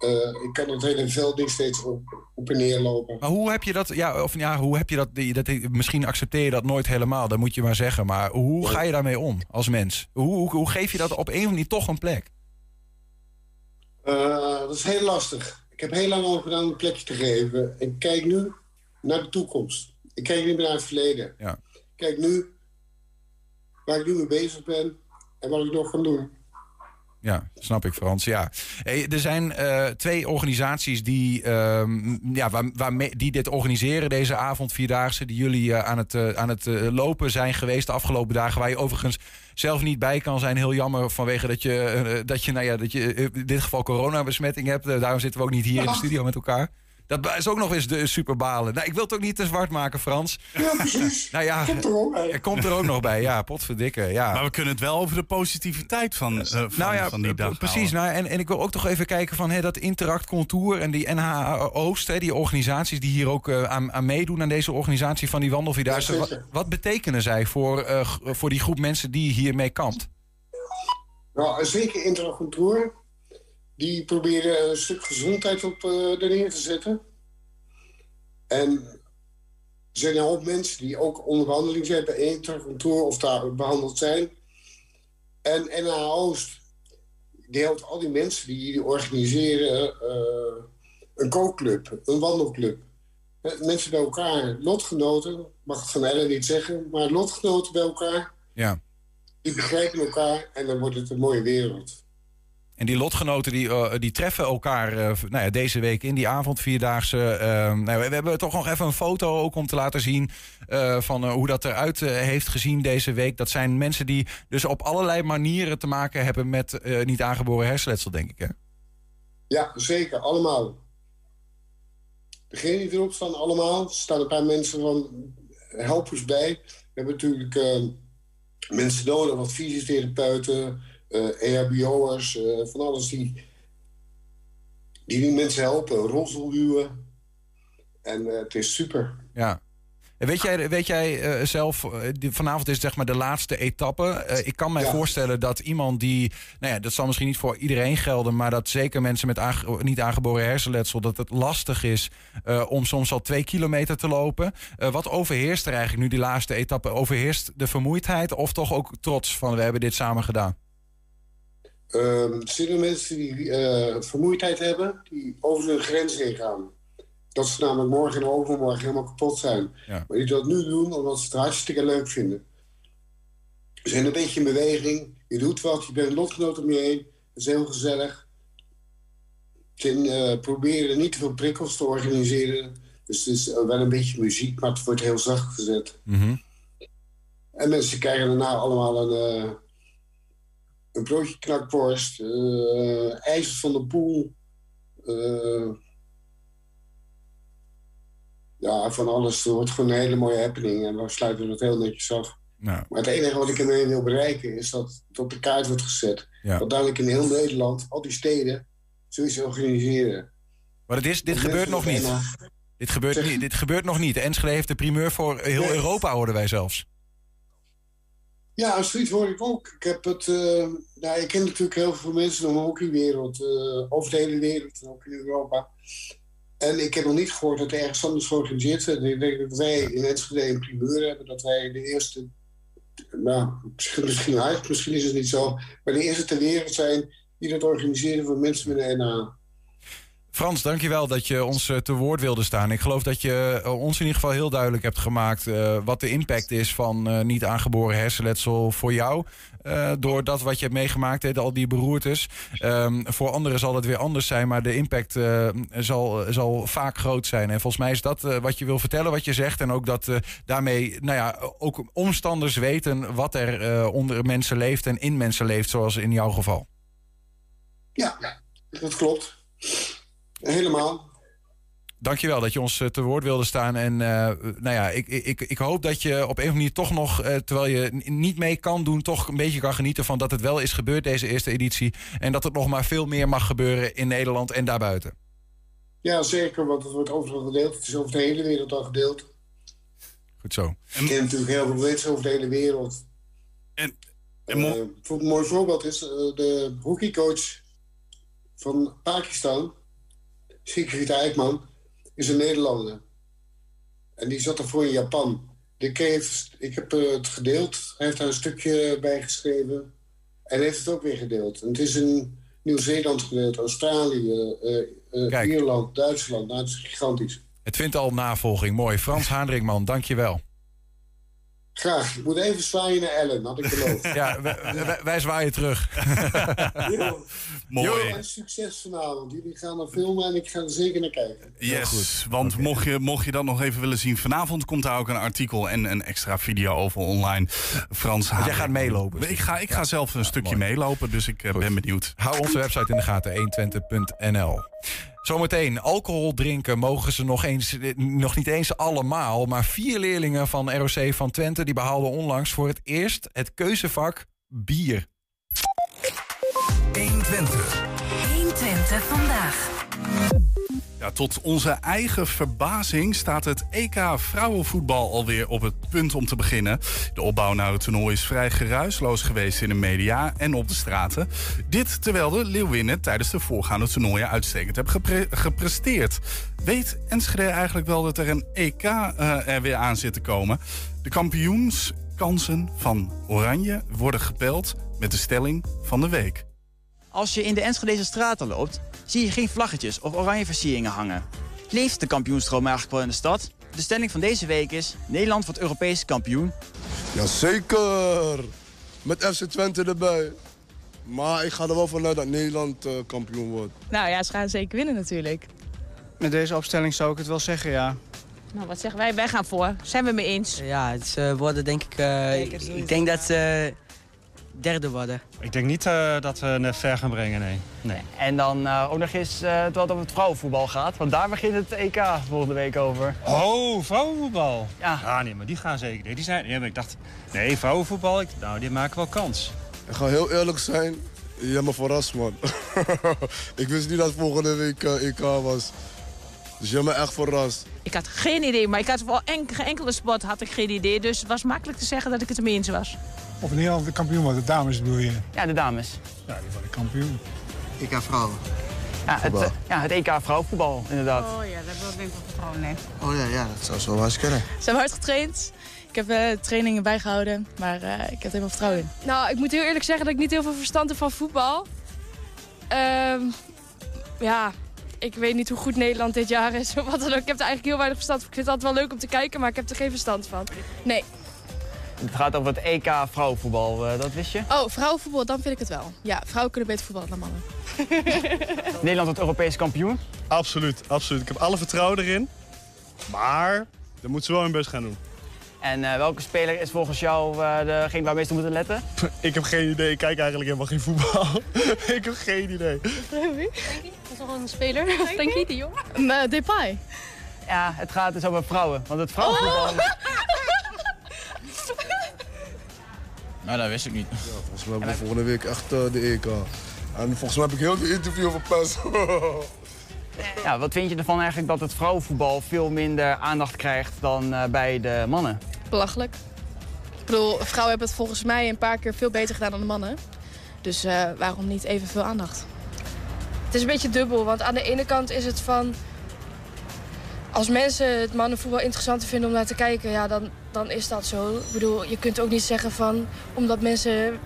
Eh, ik kan het hele veld niet steeds op, op en neer lopen. Maar hoe heb je dat? Ja, of ja, hoe heb je dat, die- dat? Misschien accepteer je dat nooit helemaal, dat moet je maar zeggen. Maar hoe ga je daarmee om als mens? Hoe, hoe, hoe geef je dat op een of andere manier toch een plek? Eh, dat is heel lastig. Ik heb heel lang over gedaan om een plekje te geven. Ik kijk nu naar de toekomst. Ik kijk niet meer naar het verleden. Ja. Ik kijk nu waar ik nu mee bezig ben en wat ik nog kan doen. Ja, snap ik, Frans. Ja. Hey, er zijn eh, twee organisaties die, ehm, ja, waar, waarmee, die dit organiseren, deze avond, vierdaagse, die jullie eh, aan het, eh, aan het eh, lopen zijn geweest de afgelopen dagen. Waar je overigens zelf niet bij kan zijn. Heel jammer vanwege dat je, eh, dat je, nou ja, dat je eh, in dit geval coronabesmetting hebt. Eh, daarom zitten we ook niet hier in de studio met elkaar. Dat is ook nog eens de super balen. Nou, ik wil het ook niet te zwart maken, Frans. Ja, precies. nou ja, Komt er ook bij. er komt er ook nog bij. Ja, potverdikke. Ja. Maar we kunnen het wel over de positiviteit van, eh, van, nou ja, van die dag precies. Nou, en, en ik wil ook toch even kijken van hè, dat Interact Contour en die NH Oost, hè, die organisaties die hier ook eh, aan, aan meedoen aan deze organisatie van die wandelvierdaagse. Ja, wat, betekenen zij voor, eh, voor die groep mensen die hiermee kampt? Nou, zeker Intercontour. Die proberen een stuk gezondheid op neer te zetten. En er zijn een hoop mensen die ook onder behandeling zijn bij Intercontour of daar behandeld zijn. En NH Oost, die helpt al die mensen die, die organiseren eh, een kookclub, een wandelclub. Eh, Mensen bij elkaar, lotgenoten, mag het van Ellen niet zeggen, maar lotgenoten bij elkaar, Ja. die begrijpen elkaar en dan wordt het een mooie wereld. En die lotgenoten die, eh, die treffen elkaar v- nou ja, deze week in die avond vierdaagse. eh, nou, we, hebben toch nog even een foto ook om te laten zien eh, van hoe dat eruit heeft gezien deze week. Dat zijn mensen die dus op allerlei manieren te maken hebben met niet aangeboren hersenletsel, denk ik. Hè? Ja, zeker, allemaal. Degenen die erop staan, allemaal. Er staan een paar mensen van helpers bij. We hebben natuurlijk eh, mensen nodig, wat fysiotherapeuten, EHBO'ers, eh, van alles die, die die mensen helpen, rolstoelduwen. En eh, het is super. Ja. Weet jij, weet jij eh, zelf, die- vanavond is zeg maar de laatste etappe. Ik kan mij Ja. voorstellen dat iemand die, nou ja, dat zal misschien niet voor iedereen gelden, maar dat zeker mensen met aange- niet aangeboren hersenletsel, dat het lastig is om soms al twee kilometer te lopen. Wat overheerst er eigenlijk nu die laatste etappe? Overheerst de vermoeidheid of toch ook trots van we hebben dit samen gedaan? Ehm, er zijn mensen die eh, vermoeidheid hebben, die over hun grens heen gaan. Dat ze namelijk morgen en overmorgen helemaal kapot zijn. Ja. Maar die dat nu doen omdat ze het hartstikke leuk vinden. Ze zijn een beetje in beweging. Je doet wat, je bent lotgenoot om je heen. Het is heel gezellig. Ze eh, proberen niet te veel prikkels te organiseren. Dus het is wel een beetje muziek, maar het wordt heel zacht gezet. En mensen krijgen daarna allemaal een, eh, een broodje knakworst, ijs van de poel. eh, ja, van alles. Het wordt gewoon een hele mooie happening en we sluiten het heel netjes af. Nou, Maar het enige wat ik ermee wil bereiken is dat het op de kaart wordt gezet. Ja. Dat dadelijk in heel Nederland, al die steden, zoiets organiseren. maar het is, dit gebeurt nog niet. Dit gebeurt, niet. dit gebeurt nog niet. Enschede heeft de primeur voor heel Nee. Europa, hoorden wij zelfs. Ja, zoiets hoor ik ook. Ik heb het. eh, nou, ik ken natuurlijk heel veel mensen in de hockeywereld, eh, over de hele wereld en ook in Europa. En ik heb nog niet gehoord dat er ergens anders georganiseerd wordt. Ik denk dat wij in Enschede een primeur hebben, dat wij de eerste. Nou, misschien hard, misschien is het niet zo. Maar de eerste ter wereld zijn die dat organiseren voor mensen met een NA. Frans, dankjewel dat je ons eh, te woord wilde staan. Ik geloof dat je eh, ons in ieder geval heel duidelijk hebt gemaakt... eh, wat de impact is van niet aangeboren hersenletsel voor jou. eh, door dat wat je hebt meegemaakt, al die beroertes. Ehm, voor anderen zal het weer anders zijn, maar de impact zal, zal vaak groot zijn. En volgens mij is dat wat je wil vertellen, wat je zegt. En ook dat daarmee nou ja, ook omstanders weten wat er onder mensen leeft en in mensen leeft, zoals in jouw geval. Ja, dat klopt. Helemaal. Dankjewel dat je ons eh, te woord wilde staan. En eh, nou ja, ik, ik, ik hoop dat je op een of andere manier toch nog, eh, terwijl je niet mee kan doen, toch een beetje kan genieten van dat het wel is gebeurd, deze eerste editie. En dat het nog maar veel meer mag gebeuren in Nederland en daarbuiten. Ja, zeker, want het wordt overal gedeeld. Het is over de hele wereld al gedeeld. Goed zo. Ik ken natuurlijk heel veel mensen over de hele wereld. En, voor- een mooi voorbeeld is de hockeycoach van Pakistan, Sigrid Eijkman, is een Nederlander. En die zat ervoor in Japan. Ik, heeft, ik heb eh, het gedeeld. Hij heeft daar een stukje bij geschreven. En heeft het ook weer gedeeld. En het is in Nieuw-Zeeland gedeeld, Australië, eh, eh, Ierland, Duitsland. Nou, het is gigantisch. Het vindt al navolging. Mooi. Frans Haandringman, dankjewel. Graag. Ik moet even zwaaien naar Ellen, had ik beloofd. Ja, wij, wij- wij zwaaien terug. Mooi. En succes vanavond. Jullie gaan naar filmen en ik ga er zeker naar kijken. Yes, want mocht, je, mocht je dat nog even willen zien... vanavond komt daar ook een artikel en een extra video over online. Frans jij gaat meelopen. Ik ga, ik ga zelf een stukje meelopen, dus ik eh, ben benieuwd. Hou onze website in de gaten, 120.nl. Zometeen, alcohol drinken mogen ze nog, eens, eh, nog niet eens allemaal. Maar vier leerlingen van ROC van Twente die behaalden onlangs voor het eerst het keuzevak bier. 120. 120 vandaag. Ja, tot onze eigen verbazing staat het EK vrouwenvoetbal alweer op het punt om te beginnen. De opbouw naar het toernooi is vrij geruisloos geweest in de media en op de straten. Dit terwijl de Leeuwinnen tijdens de voorgaande toernooien uitstekend hebben gepre- gepresteerd. Weet Enschede eigenlijk wel dat er een EK eh, er weer aan zit te komen? De kampioenskansen van Oranje worden gepeld met de stelling van de week. Als je in de Enschedeze straten loopt, zie je geen vlaggetjes of oranje versieringen hangen. Leeft de kampioenstroom eigenlijk wel in de stad? De stelling van deze week is... Nederland wordt Europees kampioen. Jazeker! Met FC Twente erbij. Maar ik ga er wel vanuit dat Nederland eh, kampioen wordt. Nou ja, ze gaan zeker winnen natuurlijk. Met deze opstelling zou ik het wel zeggen, ja. Nou, wat zeggen wij? Wij gaan voor. Zijn we mee eens? Ja, ze worden denk ik... eh, ik denk dat ze derde worden. Ik denk niet eh, dat we het ver gaan brengen, nee. nee. En dan eh, ook nog eens eh, het wat over het vrouwenvoetbal gaat. Want daar begint het EK volgende week over. Oh, vrouwenvoetbal? Ja. Ah, nee, maar die gaan zeker. Nee, die zijn, nee, maar ik dacht, nee, vrouwenvoetbal, ik, nou, die maken wel kans. Ik ga heel eerlijk zijn. Je hebt me verrast, man. ik wist niet dat volgende week EK was. Dus je hebt me echt verrast. Ik had geen idee, maar ik had voor enk- geen enkele sport had ik geen idee. Dus het was makkelijk te zeggen dat ik het ermee eens was. Of Nederland de kampioen wordt, de dames bedoel je? Ja, de dames. Ja, die worden kampioen. EK vrouwen. Ja, het, ja, het EK vrouwenvoetbal, inderdaad. Oh ja, daar ben ik wel vertrouwen in. Oh ja, ja, dat zou zo wel eens kunnen. Ze hebben hard getraind. Ik heb eh, trainingen bijgehouden, maar eh, ik heb er helemaal vertrouwen in. Nou, ik moet heel eerlijk zeggen dat ik niet heel veel verstand heb van voetbal. Ehm, ja, ik weet niet hoe goed Nederland dit jaar is. of Wat dan ook. Ik heb er eigenlijk heel weinig verstand van. Ik vind het altijd wel leuk om te kijken, maar ik heb er geen verstand van. Nee. Het gaat over het EK vrouwenvoetbal, eh, dat wist je? Oh, vrouwenvoetbal, dan vind ik het wel. Ja, vrouwen kunnen beter voetballen dan mannen. Nederland wordt Europees kampioen. Absoluut, absoluut. Ik heb alle vertrouwen erin. Maar dan moeten ze wel hun best gaan doen. En eh, welke speler is volgens jou eh, degene waar we meest op moeten letten? Ik heb geen idee. Ik kijk eigenlijk helemaal geen voetbal. ik heb geen idee. Wie? Dat is nog een speler. Frankie, die jongen. Depay. Ja, het gaat dus over vrouwen. Want het vrouwenvoetbal... Nou, dat wist ik niet. Volgens mij hebben we volgende week echt eh, de EK. En volgens mij heb ik heel de interview verpest. Ja, wat vind je ervan eigenlijk dat het vrouwenvoetbal veel minder aandacht krijgt dan eh, bij de mannen? Belachelijk. Ik bedoel, vrouwen hebben het volgens mij een paar keer veel beter gedaan dan de mannen. Dus eh, waarom niet evenveel aandacht? Het is een beetje dubbel, want aan de ene kant is het van... Als mensen het mannenvoetbal interessanter vinden om naar te kijken, ja, dan, dan is dat zo. Ik bedoel, je kunt ook niet zeggen van... omdat mensen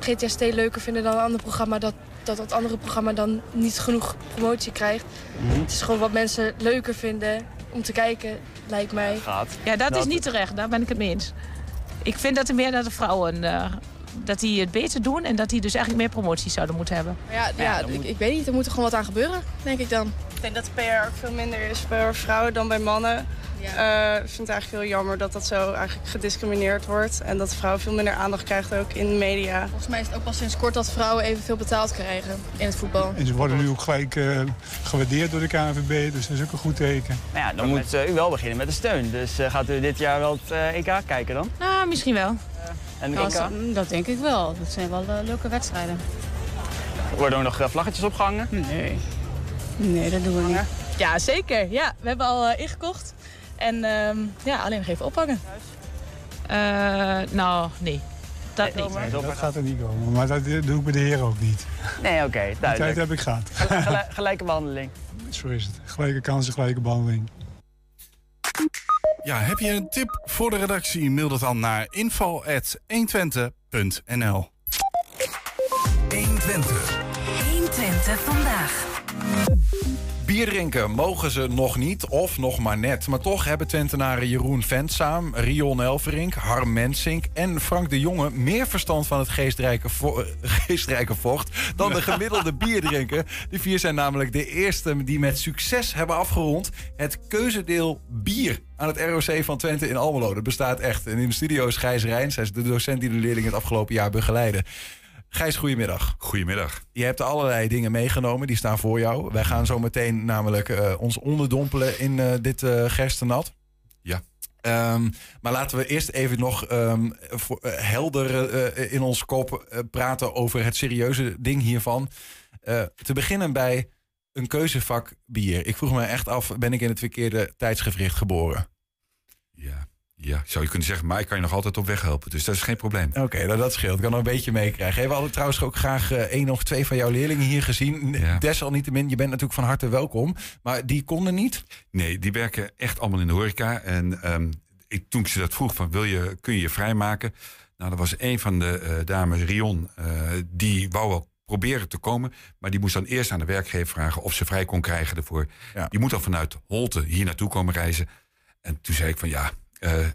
GTST leuker vinden dan een ander programma... dat dat dat andere programma dan niet genoeg promotie krijgt. Het is gewoon wat mensen leuker vinden om te kijken, lijkt mij. Ja, dat, is niet terecht. Daar ben ik het mee eens. Ik vind dat er meer dat de vrouwen eh, dat die het beter doen... en dat die dus eigenlijk meer promoties zouden moeten hebben. Ja, ja, ik, ik weet niet, er moet er gewoon wat aan gebeuren, denk ik dan. Ik denk dat de PR ook veel minder is bij vrouwen dan bij mannen. Eh, ik vind het eigenlijk heel jammer dat dat zo eigenlijk gediscrimineerd wordt. En dat vrouwen veel minder aandacht krijgen ook in de media. Volgens mij is het ook pas sinds kort dat vrouwen evenveel betaald krijgen in het voetbal. En ze worden nu ook gelijk eh, gewaardeerd door de KNVB, dus dat is ook een goed teken. Nou ja, dan moet eh, u wel beginnen met de steun. Dus gaat u dit jaar wel het EK kijken dan? Nou, misschien wel. En de Dat, EK? dat denk ik wel. Dat zijn wel leuke wedstrijden. Worden er nog vlaggetjes opgehangen? Nee. Nee, dat doen we niet. Ja, zeker. Ja, we hebben al eh, ingekocht. En ehm, ja, alleen nog even ophangen. Eh, nou, nee. Dat niet. Nee, dat gaat er niet komen, maar dat doe ik bij de heren ook niet. Nee, oké, Die tijd duidelijk. heb ik gehad. Gel- gelijke behandeling. Zo is het. Gelijke kansen, gelijke behandeling. Ja, heb je een tip voor de redactie? Mail dat dan naar info.120.nl 120. 120 vandaag. Bier drinken mogen ze nog niet, of nog maar net. Maar toch hebben Twentenaren Jeroen Ventsaam, Rion Elverink, Harm Mensink en Frank de Jonge meer verstand van het eh, geestrijke vocht dan de gemiddelde bierdrinker. Die vier zijn namelijk de eerste die met succes hebben afgerond het keuzedeel bier aan het ROC van Twente in Almelo. Dat bestaat echt. En in de studio is Gijs Rijns. Hij is de docent die de leerlingen het afgelopen jaar begeleiden. Gijs, goedemiddag. Goedemiddag. Je hebt allerlei dingen meegenomen, die staan voor jou. Wij gaan zo meteen namelijk eh, ons onderdompelen in eh, dit gerstenat. Ja. Ehm, maar laten we eerst even nog voor, eh, helder in ons kop praten over het serieuze ding hiervan. Te beginnen bij een keuzevak bier. Ik vroeg me echt af, ben ik in het verkeerde tijdsgevricht geboren? Ja, zou je kunnen zeggen, maar ik kan je nog altijd op weg helpen. Dus dat is geen probleem. Oké, nou dat scheelt. Ik kan nog een beetje meekrijgen. We hadden trouwens ook graag eh, één of twee van jouw leerlingen hier gezien. Desalniettemin, je bent natuurlijk van harte welkom. Maar die konden niet? Nee, die werken echt allemaal in de horeca. En ehm, ik, toen ik ze dat vroeg, van, wil je, kun je je vrijmaken? Nou, er was een van de eh, dames, Rion, eh, die wou wel proberen te komen. Maar die moest dan eerst aan de werkgever vragen of ze vrij kon krijgen ervoor. Die moet dan vanuit Holte hier naartoe komen reizen. En toen zei ik van ja,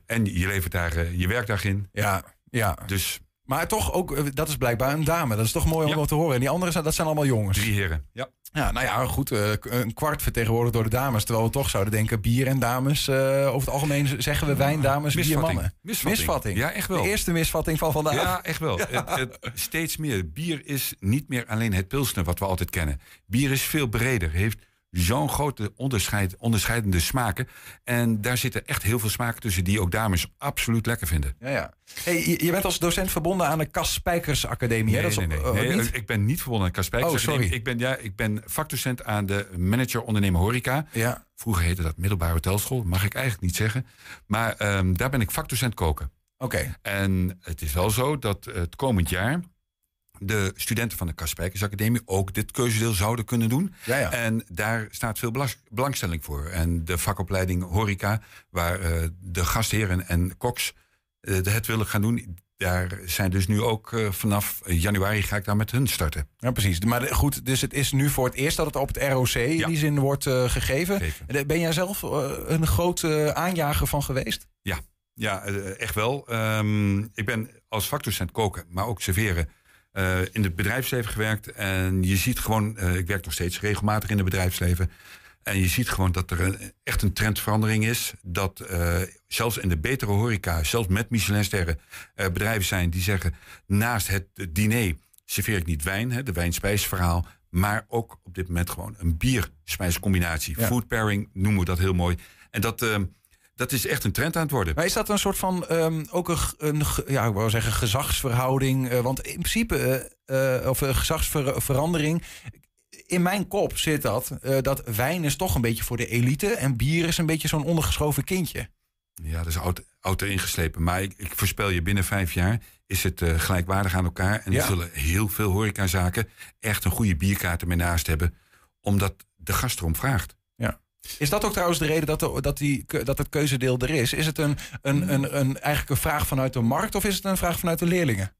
en je levert daar eh, je werkdag in. Ja, ja. Dus Maar toch ook, eh, dat is blijkbaar een dame. Dat is toch mooi om wat te horen. En die anderen, zijn- dat zijn allemaal jongens. Drie heren, ja. Ja, nou ja, goed. eh, een kwart vertegenwoordigd door de dames. Terwijl we toch zouden denken, bier en dames. eh, over het algemeen zeggen we wijn, dames, bier, Misvatting. mannen. Misvatting. Ja, echt wel. De eerste misvatting van vandaag. Ja, echt wel. Het, het- steeds meer. Bier is niet meer alleen het pilsner wat we altijd kennen. Bier is veel breder. Heeft zo'n grote onderscheid, onderscheidende smaken. En daar zitten echt heel veel smaken tussen die ook dames absoluut lekker vinden. Ja, ja. Hey, je, bent als docent verbonden aan de Cas Spijkers Academie. hè? Nee, Dat is nee, op- nee. eh, Nee? Ik ben niet verbonden aan Kaspijk. Oh, sorry. Ik ben, ja, ik ben vakdocent aan de manager ondernemer horeca. Ja. Vroeger heette dat middelbare hotelschool. Mag ik eigenlijk niet zeggen. Maar ehm, daar ben ik vakdocent koken. Oké. En het is wel zo dat het komend jaar de studenten van de Kaspijkers Academie ook dit keuzedeel zouden kunnen doen. Ja, ja. En daar staat veel belangstelling voor. En de vakopleiding horeca, waar eh, de gastheren en koks eh, het willen gaan doen, daar zijn dus nu ook eh, vanaf januari ga ik daar met hun starten. Ja, precies. Maar de- goed, dus het is nu voor het eerst dat het op het ROC in die zin wordt gegeven. En Ben jij zelf een grote aanjager van geweest? Ja, ja echt wel. Ehm, ik ben als vakdocent koken, maar ook serveren. Eh, in het bedrijfsleven gewerkt. En je ziet gewoon, eh, ik werk nog steeds regelmatig in het bedrijfsleven. En je ziet gewoon dat er een, echt een trendverandering is. Dat eh, zelfs in de betere horeca, zelfs met Michelinsterren, eh, bedrijven zijn die zeggen: naast het diner serveer ik niet wijn, hè, de wijn-spijsverhaal. Maar ook op dit moment gewoon een bier-spijscombinatie. Ja. Food pairing noemen we dat heel mooi. En dat, eh, dat is echt een trend aan het worden. Maar is dat een soort van ehm, ook een, ja, ik wou zeggen gezagsverhouding? Eh, want in principe, eh, eh, of een gezagsverandering. In mijn kop zit dat, dat wijn is toch een beetje voor de elite en bier is een beetje zo'n ondergeschoven kindje. Ja, dat is oud, oud erin geslepen. Maar ik, ik voorspel je, binnen vijf jaar is het gelijkwaardig aan elkaar. En Ja. er zullen heel veel horecazaken echt een goede bierkaart ermee naast hebben. Omdat de gast erom vraagt. Is dat ook trouwens de reden dat, de, dat, die, dat het keuzedeel er is? Is het een, een, een, een, eigenlijk een vraag vanuit de markt of is het een vraag vanuit de leerlingen?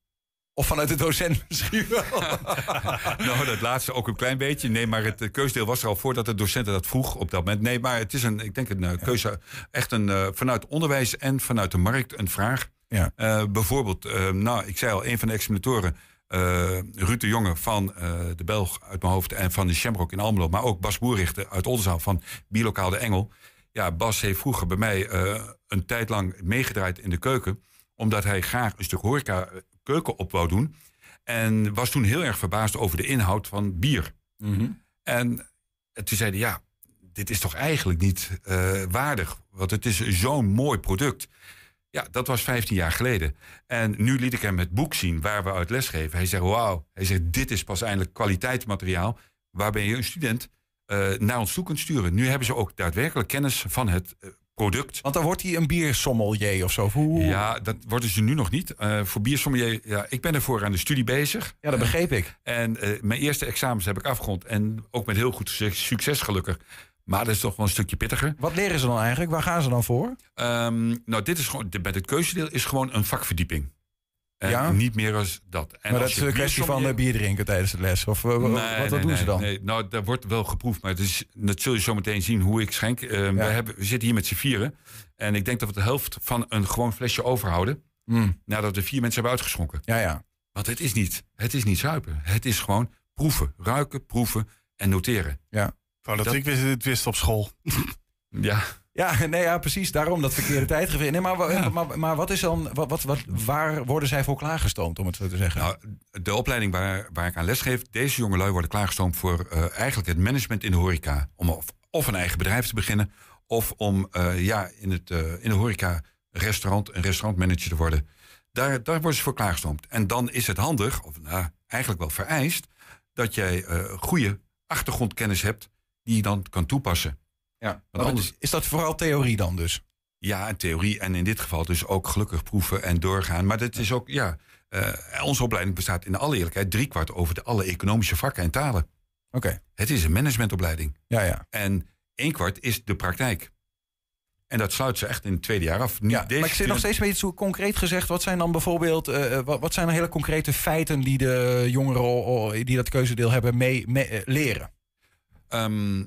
Of vanuit de docent misschien wel. nou, dat laatste ook een klein beetje. Nee, maar het eh, keusdeel was er al voordat de docenten dat vroeg op dat moment. Nee, maar het is een, ik denk een eh, keuze, echt een, eh, vanuit onderwijs en vanuit de markt een vraag. Ja. Eh, bijvoorbeeld, nou, ik zei al, een van de examinatoren, eh Ruud de Jonge van eh, de Belg uit mijn hoofd en van de Shamrock in Almelo, maar ook Bas Boerrichter uit Oldenzaal van Bilokaal de Engel. Ja, Bas heeft vroeger bij mij eh, een tijd lang meegedraaid in de keuken, omdat hij graag een stuk horeca keuken op wou doen. En was toen heel erg verbaasd over de inhoud van bier. En toen zeiden ja, dit is toch eigenlijk niet waardig. Want het is zo'n mooi product. Ja, dat was 15 jaar geleden. En nu liet ik hem het boek zien waar we uit lesgeven. Hij zegt, wauw, hij zegt, dit is pas eindelijk kwaliteitsmateriaal... waarbij je een student eh, naar ons toe kunt sturen. Nu hebben ze ook daadwerkelijk kennis van het eh, product. Want dan wordt hij een biersommelier of zo. Hoe... Ja, dat worden ze nu nog niet. Eh, voor biersommelier, ja, ik ben ervoor aan de studie bezig. Ja, dat begreep ik. En mijn eerste examens heb ik afgerond. En ook met heel goed suc- succes gelukkig. Maar dat is toch wel een stukje pittiger. Wat leren ze dan eigenlijk? Waar gaan ze dan voor? Ehm, nou, dit is gewoon, met het keuzedeel is gewoon een vakverdieping. En Ja? Niet meer als dat. En maar dat is een kwestie van eh, bier drinken tijdens de les. Of eh, wat, Nee, wat nee, doen nee, ze dan? Nee, nou, daar wordt wel geproefd, maar het is, dat zul je zo meteen zien hoe ik schenk. Eh, we, hebben, we zitten hier met z'n vieren. En ik denk dat we de helft van een gewoon flesje overhouden. Mm. Nadat we vier mensen hebben uitgeschonken. Ja, ja. Want het is niet, het is niet zuipen. Het is gewoon proeven, ruiken, proeven en noteren. Ja. Oh, dat, ik wist, het wist op school. Ja. Ja, nee, ja, precies. Daarom dat verkeerde tijdgevecht. Nee, maar, maar, maar wat is dan, wat, wat, wat, waar worden zij voor klaargestoomd, om het zo te zeggen? Nou, de opleiding waar, waar ik aan les geef, deze jongelui worden klaargestoomd voor eh, eigenlijk het management in de horeca. Om of, of een eigen bedrijf te beginnen, of om eh, ja, in, het, eh, in de horeca restaurant, een restaurantmanager te worden. Daar, daar worden ze voor klaargestoomd. En dan is het handig, of nou, eigenlijk wel vereist, dat jij eh, goede achtergrondkennis hebt die je dan kan toepassen. Ja, Want anders, is dat vooral theorie dan dus? ja, en theorie. En in dit geval dus ook gelukkig proeven en doorgaan. Maar dat is ook, ja, eh, onze opleiding bestaat in alle eerlijkheid driekwart over de alle economische vakken en talen. Oké. Het is een managementopleiding. Ja, ja. En één kwart is de praktijk. En dat sluit ze echt in het tweede jaar af. Ja, deze maar ik zit nog steeds een beetje zo concreet gezegd. Wat zijn dan bijvoorbeeld, eh, wat, wat zijn dan hele concrete feiten die de jongeren die dat keuzedeel hebben mee, mee- eh, leren? Ehm,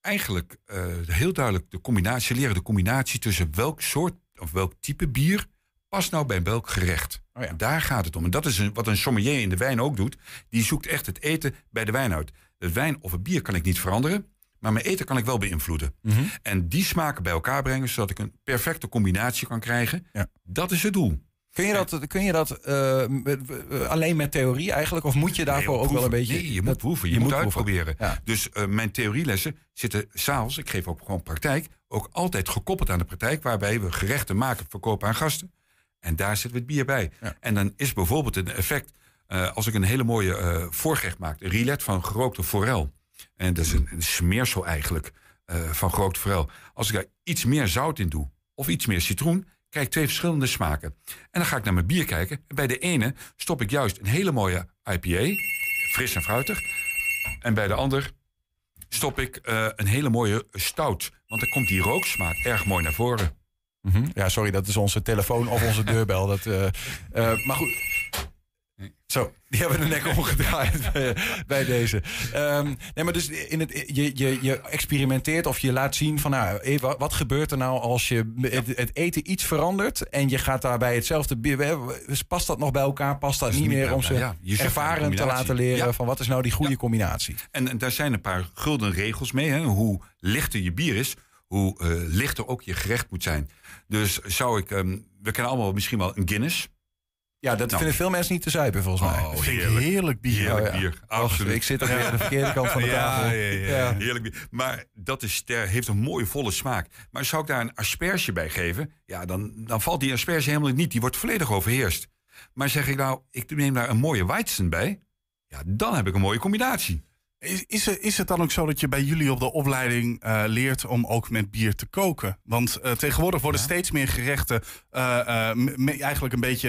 eigenlijk eh, heel duidelijk de combinatie, leren de combinatie tussen welk soort of welk type bier past nou bij welk gerecht. Daar gaat het om. En dat is een, wat een sommelier in de wijn ook doet. Die zoekt echt het eten bij de wijn uit. Het wijn of het bier kan ik niet veranderen, maar mijn eten kan ik wel beïnvloeden. En die smaken bij elkaar brengen, zodat ik een perfecte combinatie kan krijgen. Dat is het doel. Kun je dat, kun je dat eh, eh, alleen met theorie eigenlijk? Of moet je daarvoor Nee, ook wel een beetje... Nee, je moet dat- proeven. Je, moet, proeven. uitproberen. Ja. Dus eh, mijn theorielessen zitten s'avonds, ik geef ook gewoon praktijk, ook altijd gekoppeld aan de praktijk, waarbij we gerechten maken, verkopen aan gasten. En daar zit het bier bij. En dan is bijvoorbeeld een effect, als ik een hele mooie voorgerecht maak, een rillet van gerookte forel. En dat is een, een smeersel eigenlijk van gerookte forel. Als ik daar iets meer zout in doe, of iets meer citroen, krijg ik twee verschillende smaken. En dan ga ik naar mijn bier kijken. En bij de ene stop ik juist een hele mooie IPA, fris en fruitig. En bij de ander stop ik eh, een hele mooie stout. Want dan komt die rooksmaak erg mooi naar voren. Mhm. Ja, sorry, dat is onze telefoon of onze deurbel. Dat, eh, eh, maar goed. Zo, die hebben de nek omgedraaid bij, bij deze. Ehm, nee, maar dus in het, je, je, je experimenteert of je laat zien van... Nou, eh, wat, gebeurt er nou als je het, het eten iets verandert... en je gaat daarbij hetzelfde bier... Past dat nog bij elkaar? Past dat niet niet meer om ze ja. Ervaren te laten leren... Ja. van wat is nou die goede combinatie? En, en daar zijn een paar gulden regels mee. Hè? Hoe lichter je bier is, hoe eh, lichter ook je gerecht moet zijn. Dus zou ik... ehm, we kennen allemaal misschien wel een Guinness. Ja, dat Nou. vinden veel mensen niet te zuipen volgens mij. Oh, heerlijk. heerlijk bier. Heerlijk Oh, ja. absoluut. ik zit er weer aan de verkeerde kant van de tafel. ja, ja. Heerlijk bier. Maar dat is heeft een mooie volle smaak. Maar zou ik daar een asperge bij geven... ja, dan, dan valt die asperge helemaal niet. Die wordt volledig overheerst. Maar zeg ik nou, ik neem daar een mooie Weizen bij... ja, dan heb ik een mooie combinatie. Is, is, het- is het dan ook zo dat je bij jullie op de opleiding eh, leert om ook met bier te koken? Want eh, tegenwoordig worden steeds meer gerechten eh, me- eigenlijk een beetje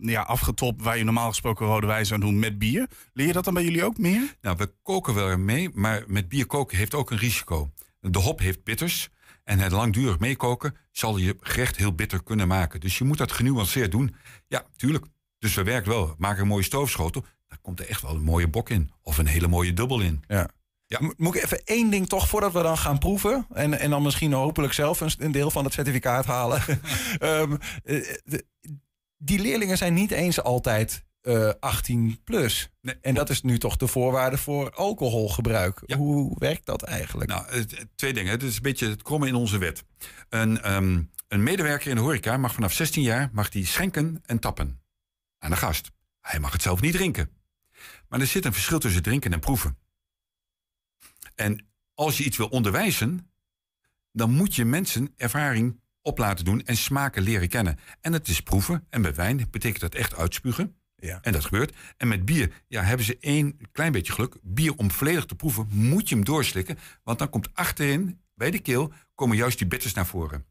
ja, afgetopt... waar je normaal gesproken rode wijze aan doet met bier. Leer je dat dan bij jullie ook meer? Nou, we koken wel mee, maar met bier koken heeft ook een risico. De hop heeft bitters. En het langdurig meekoken zal je gerecht heel bitter kunnen maken. Dus je moet dat genuanceerd doen. Ja, tuurlijk. Dus we werken wel. Maken een mooie stoofschotel. Komt er echt wel een mooie bok in. Of een hele mooie dubbel in. Ja. Ja. Mo- Moet ik even één ding toch voordat we dan gaan proeven? En, en dan misschien hopelijk zelf een, een deel van het certificaat halen. Ehm, eh, de- die leerlingen zijn niet eens altijd eh 18 plus. en dat is nu toch de voorwaarde voor alcoholgebruik. Hoe werkt dat eigenlijk? Nou, twee dingen. Het is een beetje het kromme in onze wet. Een, ehm, een medewerker in de horeca mag vanaf 16 jaar mag die schenken en tappen aan de gast. Hij mag het zelf niet drinken. Maar er zit een verschil tussen drinken en proeven. En als je iets wil onderwijzen, dan moet je mensen ervaring op laten doen en smaken leren kennen. En het is proeven. En bij wijn betekent dat echt uitspugen. Ja. En dat gebeurt. En met bier ja, hebben ze één klein beetje geluk. Bier om volledig te proeven moet je hem doorslikken. Want dan komt achterin, bij de keel, komen juist die bitters naar voren.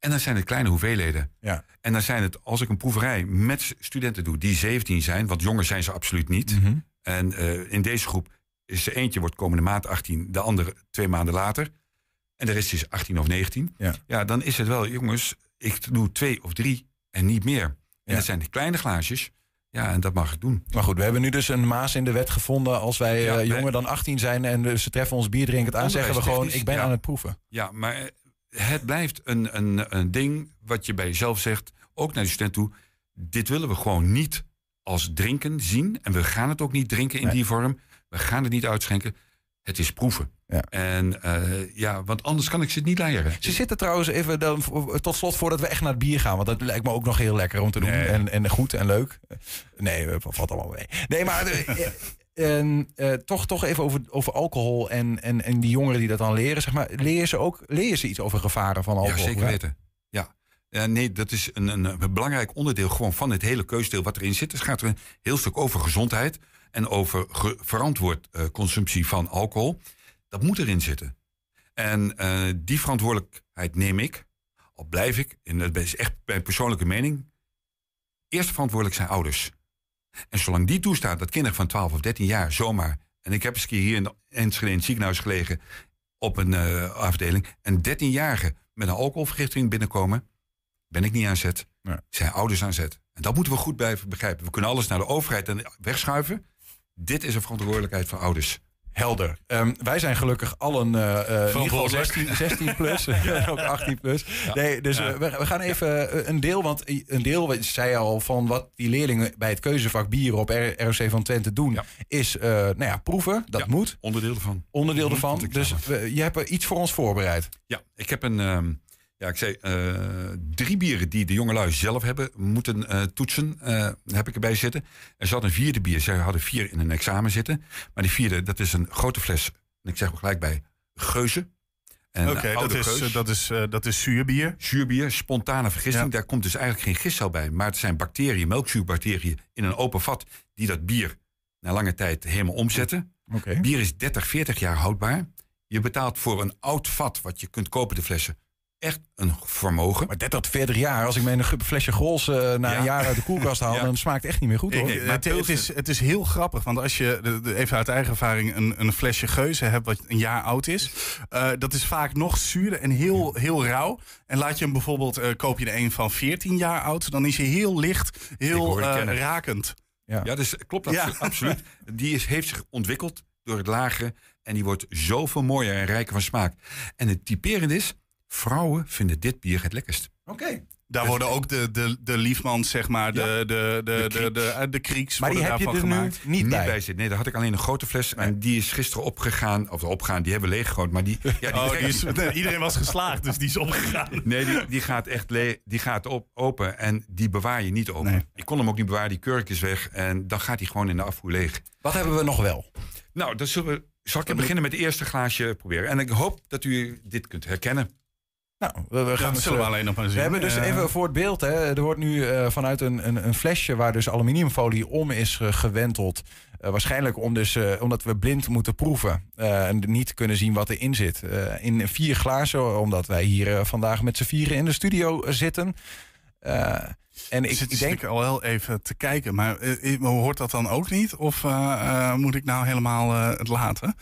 En dan zijn het kleine hoeveelheden. Ja. En dan zijn het, als ik een proeverij met studenten doe die 17 zijn, want jonger zijn ze absoluut niet. Mhm. En eh, in deze groep is er eentje wordt komende maand 18, de andere twee maanden later. En de rest is 18 of 19. Ja. dan is het wel, jongens, ik doe twee of drie en niet meer. En dat zijn die kleine glaasjes. Ja, en dat mag ik doen. Maar goed, we hebben nu dus een maas in de wet gevonden. Als wij Ja, eh, jonger dan 18 zijn en dus ze treffen ons bierdrinkend aan, zeggen we gewoon: ik ben ja. aan het proeven. Ja, maar eh, het blijft een, een, een ding wat je bij jezelf zegt, ook naar de student toe. Dit willen we gewoon niet als drinken zien. En we gaan het ook niet drinken in Nee. die vorm. We gaan het niet uitschenken. Het is proeven. Ja. En eh, ja, want anders kan ik ze het niet leren. Ze zitten trouwens even dan, tot slot voordat we echt naar het bier gaan. Want dat lijkt me ook nog heel lekker om te doen. Nee. En, en goed en leuk. Nee, valt allemaal mee. Nee, maar eh, eh, en, eh, toch, toch even over, over alcohol en, en, en die jongeren die dat dan leren. Zeg maar, leer ze ook leer ze iets over gevaren van alcohol? Ja, zeker weten. Ja. Ja, nee, dat is een, een, een belangrijk onderdeel gewoon van het hele keusdeel wat erin zit. Dus gaat er een heel stuk over gezondheid en over ge- verantwoord eh, consumptie van alcohol. Dat moet erin zitten. En eh, die verantwoordelijkheid neem ik, al blijf ik, en dat is echt mijn persoonlijke mening, eerst verantwoordelijk zijn ouders. En zolang die toestaat dat kinderen van 12 of 13 jaar zomaar, en ik heb eens een keer hier in Enschede in het ziekenhuis gelegen op een eh, afdeling, en 13-jarige met een alcoholvergiftiging binnenkomen, ben ik niet aan zet. Zijn ouders aan zet. En dat moeten we goed blijven begrijpen. We kunnen alles naar de overheid en wegschuiven. Dit is een verantwoordelijkheid van ouders. Helder. Ehm, wij zijn gelukkig allen eh, eh, in ieder geval Verantwoordelijk. 16, 16 plus, ook 18 plus. Ja. Nee, dus Ja. eh, we, we gaan even een deel, want een deel zei al van wat die leerlingen bij het keuzevak bieren op ROC van Twente doen, is nou ja, proeven. Dat moet. Onderdeel ervan. Onderdeel Mhm, ervan. Dus we- je hebt er iets voor ons voorbereid. Ja, ik heb een. ehm, ja, ik zei eh, drie bieren die de jongelui zelf hebben moeten eh, toetsen. eh, heb ik erbij zitten. Er zat een vierde bier. Zij hadden vier in een examen zitten. Maar die vierde, dat is een grote fles. En ik zeg er gelijk bij Geuze. En, Oké, eh, dat, is, dat, is, dat is zuurbier. Zuurbier, spontane vergisting. Daar komt dus eigenlijk geen gistcel bij. Maar het zijn bacteriën, melkzuurbacteriën in een open vat... die dat bier na lange tijd helemaal omzetten. Bier is 30, 40 jaar houdbaar. Je betaalt voor een oud vat, wat je kunt kopen, de flessen, echt een vermogen. Maar 30 tot 40 jaar, als ik mijn flesje Grols eh, na Ja. een jaar uit de koelkast haal, Ja. dan smaakt het echt niet meer goed hoor. Ik- het, het is, het is heel grappig, want als je de- de- even uit eigen ervaring een, een flesje geuze hebt wat een jaar oud is, eh, dat is vaak nog zuurder en heel, heel rauw. En laat je hem bijvoorbeeld, eh, koop je er een van 14 jaar oud, dan is hij heel licht, heel rakend. Ja, dus klopt Ja. absolu- absoluut. Die is, heeft zich ontwikkeld door het lagere en die wordt zoveel mooier en rijker van smaak. En het typerende is, vrouwen vinden dit bier het lekkerst. Oké. Daar worden ook de, de, de liefmans, zeg maar, de, de, de, de, de, de, krieks Maar die heb je er nu niet bij. zitten. Nee, daar had ik alleen een grote fles. En die is gisteren opgegaan. Of opgegaan, die hebben we leeggegooid. Maar die, ja, Oh, die is- nee, iedereen was geslaagd, dus die is opgegaan. Nee, die, die gaat echt le die gaat op, open. En die bewaar je niet open. Ik kon hem ook niet bewaren. Die kurk is weg. En dan gaat hij gewoon in de afvoer leeg. Wat hebben we nog wel? Nou, dan zullen we, zal ik beginnen met het eerste glaasje proberen. En ik hoop dat u dit kunt herkennen. Nou, we, we gaan dat dus, zullen we eh, alleen nog maar zien. We hebben dus even voor het beeld. Hè, er wordt nu eh, vanuit een, een, een flesje waar dus aluminiumfolie om is eh, gewenteld. eh, waarschijnlijk om dus, omdat we blind moeten proeven. en niet kunnen zien wat erin zit. In vier glazen, omdat wij hier vandaag met z'n vieren in de studio zitten. En ik, ik, ik zit denk. al wel even te kijken, maar hoort dat dan ook niet? Of moet ik nou helemaal het laten?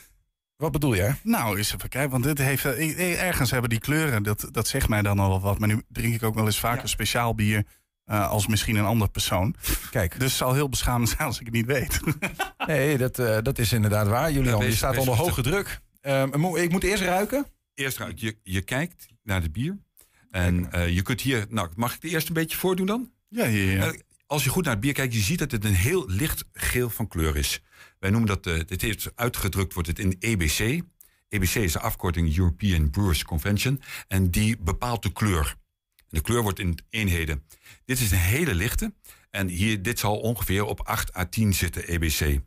Wat bedoel je? Nou, eens even kijken, want dit heeft, eh, eh, ergens hebben die kleuren, dat, dat zegt mij dan al wat. Maar nu drink ik ook wel eens vaker speciaal bier eh, als misschien een ander persoon. Kijk. Dus het zal heel beschamend zijn als ik het niet weet. Nee, dat, eh, dat is inderdaad waar, Julian. je staat onder hoge druk. Ehm, ik moet eerst ruiken. Eerst ruik je, je kijkt naar het bier. En eh, je kunt hier, nou, mag ik het eerst een beetje voordoen dan? Ja, ja, ja. Als je goed naar het bier kijkt, je ziet dat het een heel licht geel van kleur is. Wij noemen dat, eh dit heeft uitgedrukt wordt het in EBC. EBC is de afkorting European Brewers Convention. En die bepaalt de kleur. De kleur wordt in eenheden. Dit is een hele lichte. En hier, dit zal ongeveer op 8 à 10 zitten, EBC.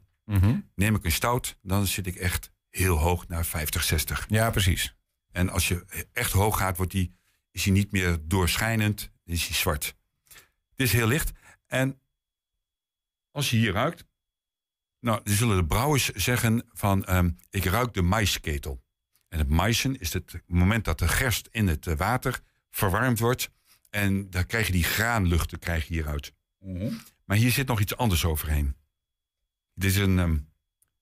Neem ik een stout, dan zit ik echt heel hoog naar 50, 60. Ja, precies. En als je echt hoog gaat, wordt die, is hij niet meer doorschijnend, dan is hij zwart. Het is heel licht. En als je hier ruikt, nou, dan zullen de brouwers zeggen van, ehm, ik ruik de maisketel. En het maisen is het moment dat de gerst in het eh, water verwarmd wordt. En dan krijg je die graanluchten krijg je hieruit. Maar hier zit nog iets anders overheen. Dit is een, ehm,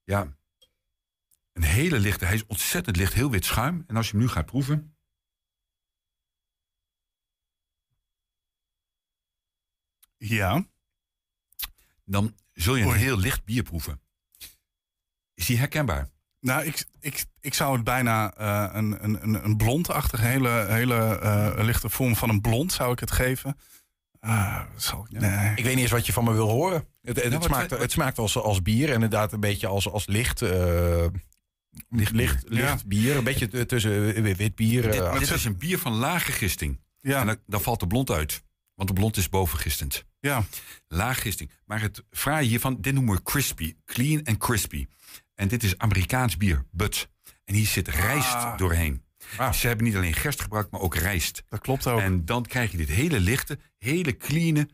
ja, een hele lichte, hij is ontzettend licht, heel wit schuim. En als je hem nu gaat proeven, Ja. dan zul je een heel licht bier proeven. Is die herkenbaar? Nou, ik, ik, ik zou het bijna eh, een, een, een, blondachtige, hele, hele eh, lichte vorm van een blond zou ik het geven. Ah, zal ik, nee. Ik weet niet eens wat je van me wil horen. Het, het, wat- smaakt, het smaakt als, als bier. Inderdaad, een beetje als, als licht, eh, licht, licht, Ja. bier. Een beetje tussen wit bier. dit, dit is een bier van lage gisting. Ja. En dan, dan valt de blond uit. Want de blond is bovengistend. Ja. Laag gisting. Maar het fraaie hiervan, dit noemen we crispy. Clean en crispy. En dit is Amerikaans bier, Bud. En hier zit rijst Ah. doorheen. Ze hebben niet alleen gerst gebruikt, maar ook rijst. Dat klopt ook. En dan krijg je dit hele lichte, hele clean.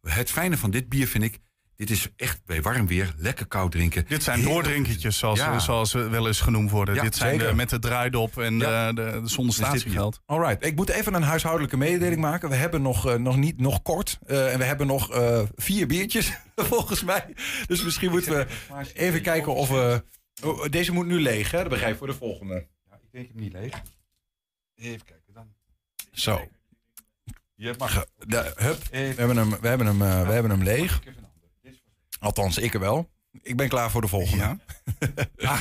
Het fijne van dit bier vind ik, dit is echt bij warm weer lekker koud drinken. Dit zijn doordrinkertjes, zoals, Ja. zoals ze wel eens genoemd worden. Ja, Dit zijn de, met de draaidop en Ja. de, de, de zonder Dus statiegeld. Alright, ik moet even een huishoudelijke mededeling maken. We hebben nog, eh, nog niet nog kort. eh, en we hebben nog eh, vier biertjes, volgens mij. Dus misschien moeten we even kijken of we... Oh, deze moet nu leeg, hè? Dat begrijp ik voor de volgende. Ja, ik denk hem niet leeg. Even kijken dan. Zo. Je mag. De, hup, we hebben hem, we hebben hem, eh, we hebben hem leeg. Althans, ik er wel. Ik ben klaar voor de volgende. Ah,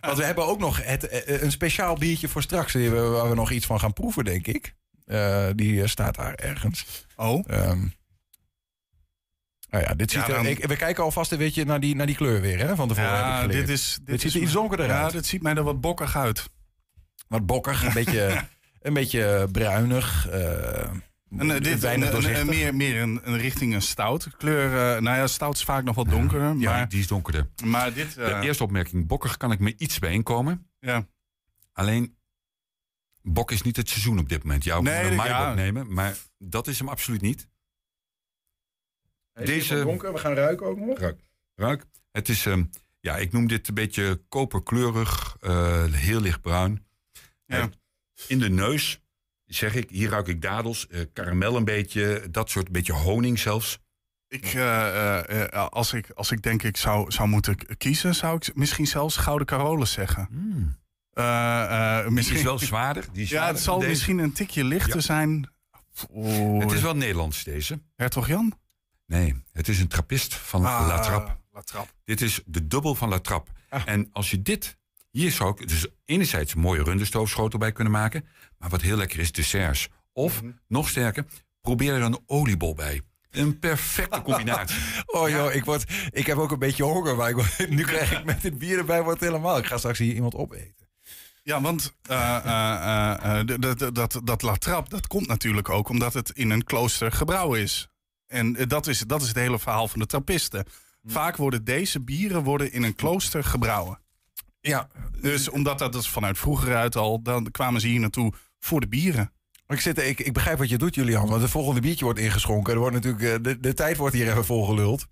Want we hebben ook nog het, eh, een speciaal biertje voor straks. we- Waar we nog iets van gaan proeven, denk ik. Eh, die eh, staat daar ergens. Oh. Ehm, nou ja, dit ziet Ja, er, dan- ik, we kijken alvast een beetje naar die, naar die kleur weer, hè? Van tevoren ik Ja, dit, is, dit, ziet is er iets donkerder ja, uit. dit ziet mij er wat bokkig uit. Wat bokkig, een beetje, een beetje bruinig. eh En, eh, dit, een- een- meer, meer een, een richting een stout. Kleur, eh, nou ja, stout is vaak nog wat donkerder. Ja, maar, die is donkerder. maar dit... eh, De eerste opmerking, bokkig kan ik me iets bij inkomen. Ja. Alleen, bok is niet het seizoen op dit moment. Jou Nee, moet een ja. maaibok nemen, maar dat is hem absoluut niet. Hij Deze- donker, we gaan ruiken ook nog. Ruik. Ruik. Het is, ehm, ja, ik noem dit een beetje koperkleurig, eh, heel lichtbruin. Eh, in de neus zeg ik, hier ruik ik dadels, eh, karamel een beetje, dat soort, een beetje honing zelfs. Ik, eh, eh, als, ik, als ik denk ik zou, zou moeten kiezen, zou ik misschien zelfs Gouden Carolus zeggen. Eh, misschien is wel zwaarder, die is ja, zwaarder het zal misschien een tikje lichter Ja. zijn. Het is wel Nederlands deze. Hertog Jan? Nee, het is een trappist van Ah, La Trappe. La Trappe. Dit is de dubbel van La Trappe. En als je dit... Hier zou ik dus enerzijds een mooie runderstoofschotel bij kunnen maken. Maar wat heel lekker is, desserts. Of, nog sterker, probeer er een oliebol bij. Een perfecte combinatie. Oh joh, ik, word, ik heb ook een beetje honger, maar ik, nu krijg ik met dit bier erbij wordt helemaal. Ik ga straks hier iemand opeten. Ja, want eh, eh, eh, dat, dat La Trappe, dat komt natuurlijk ook omdat het in een klooster gebrouwen is. En dat is, dat is het hele verhaal van de trappisten. Vaak worden deze bieren worden in een klooster gebrouwen. Ja. Dus omdat dat is vanuit vroeger uit al, dan kwamen ze hier naartoe voor de bieren. Ik, zit, ik, ik begrijp wat je doet, Julian. Want het volgende biertje wordt ingeschonken. Er wordt natuurlijk, eh, de, de tijd wordt hier even volgeluld.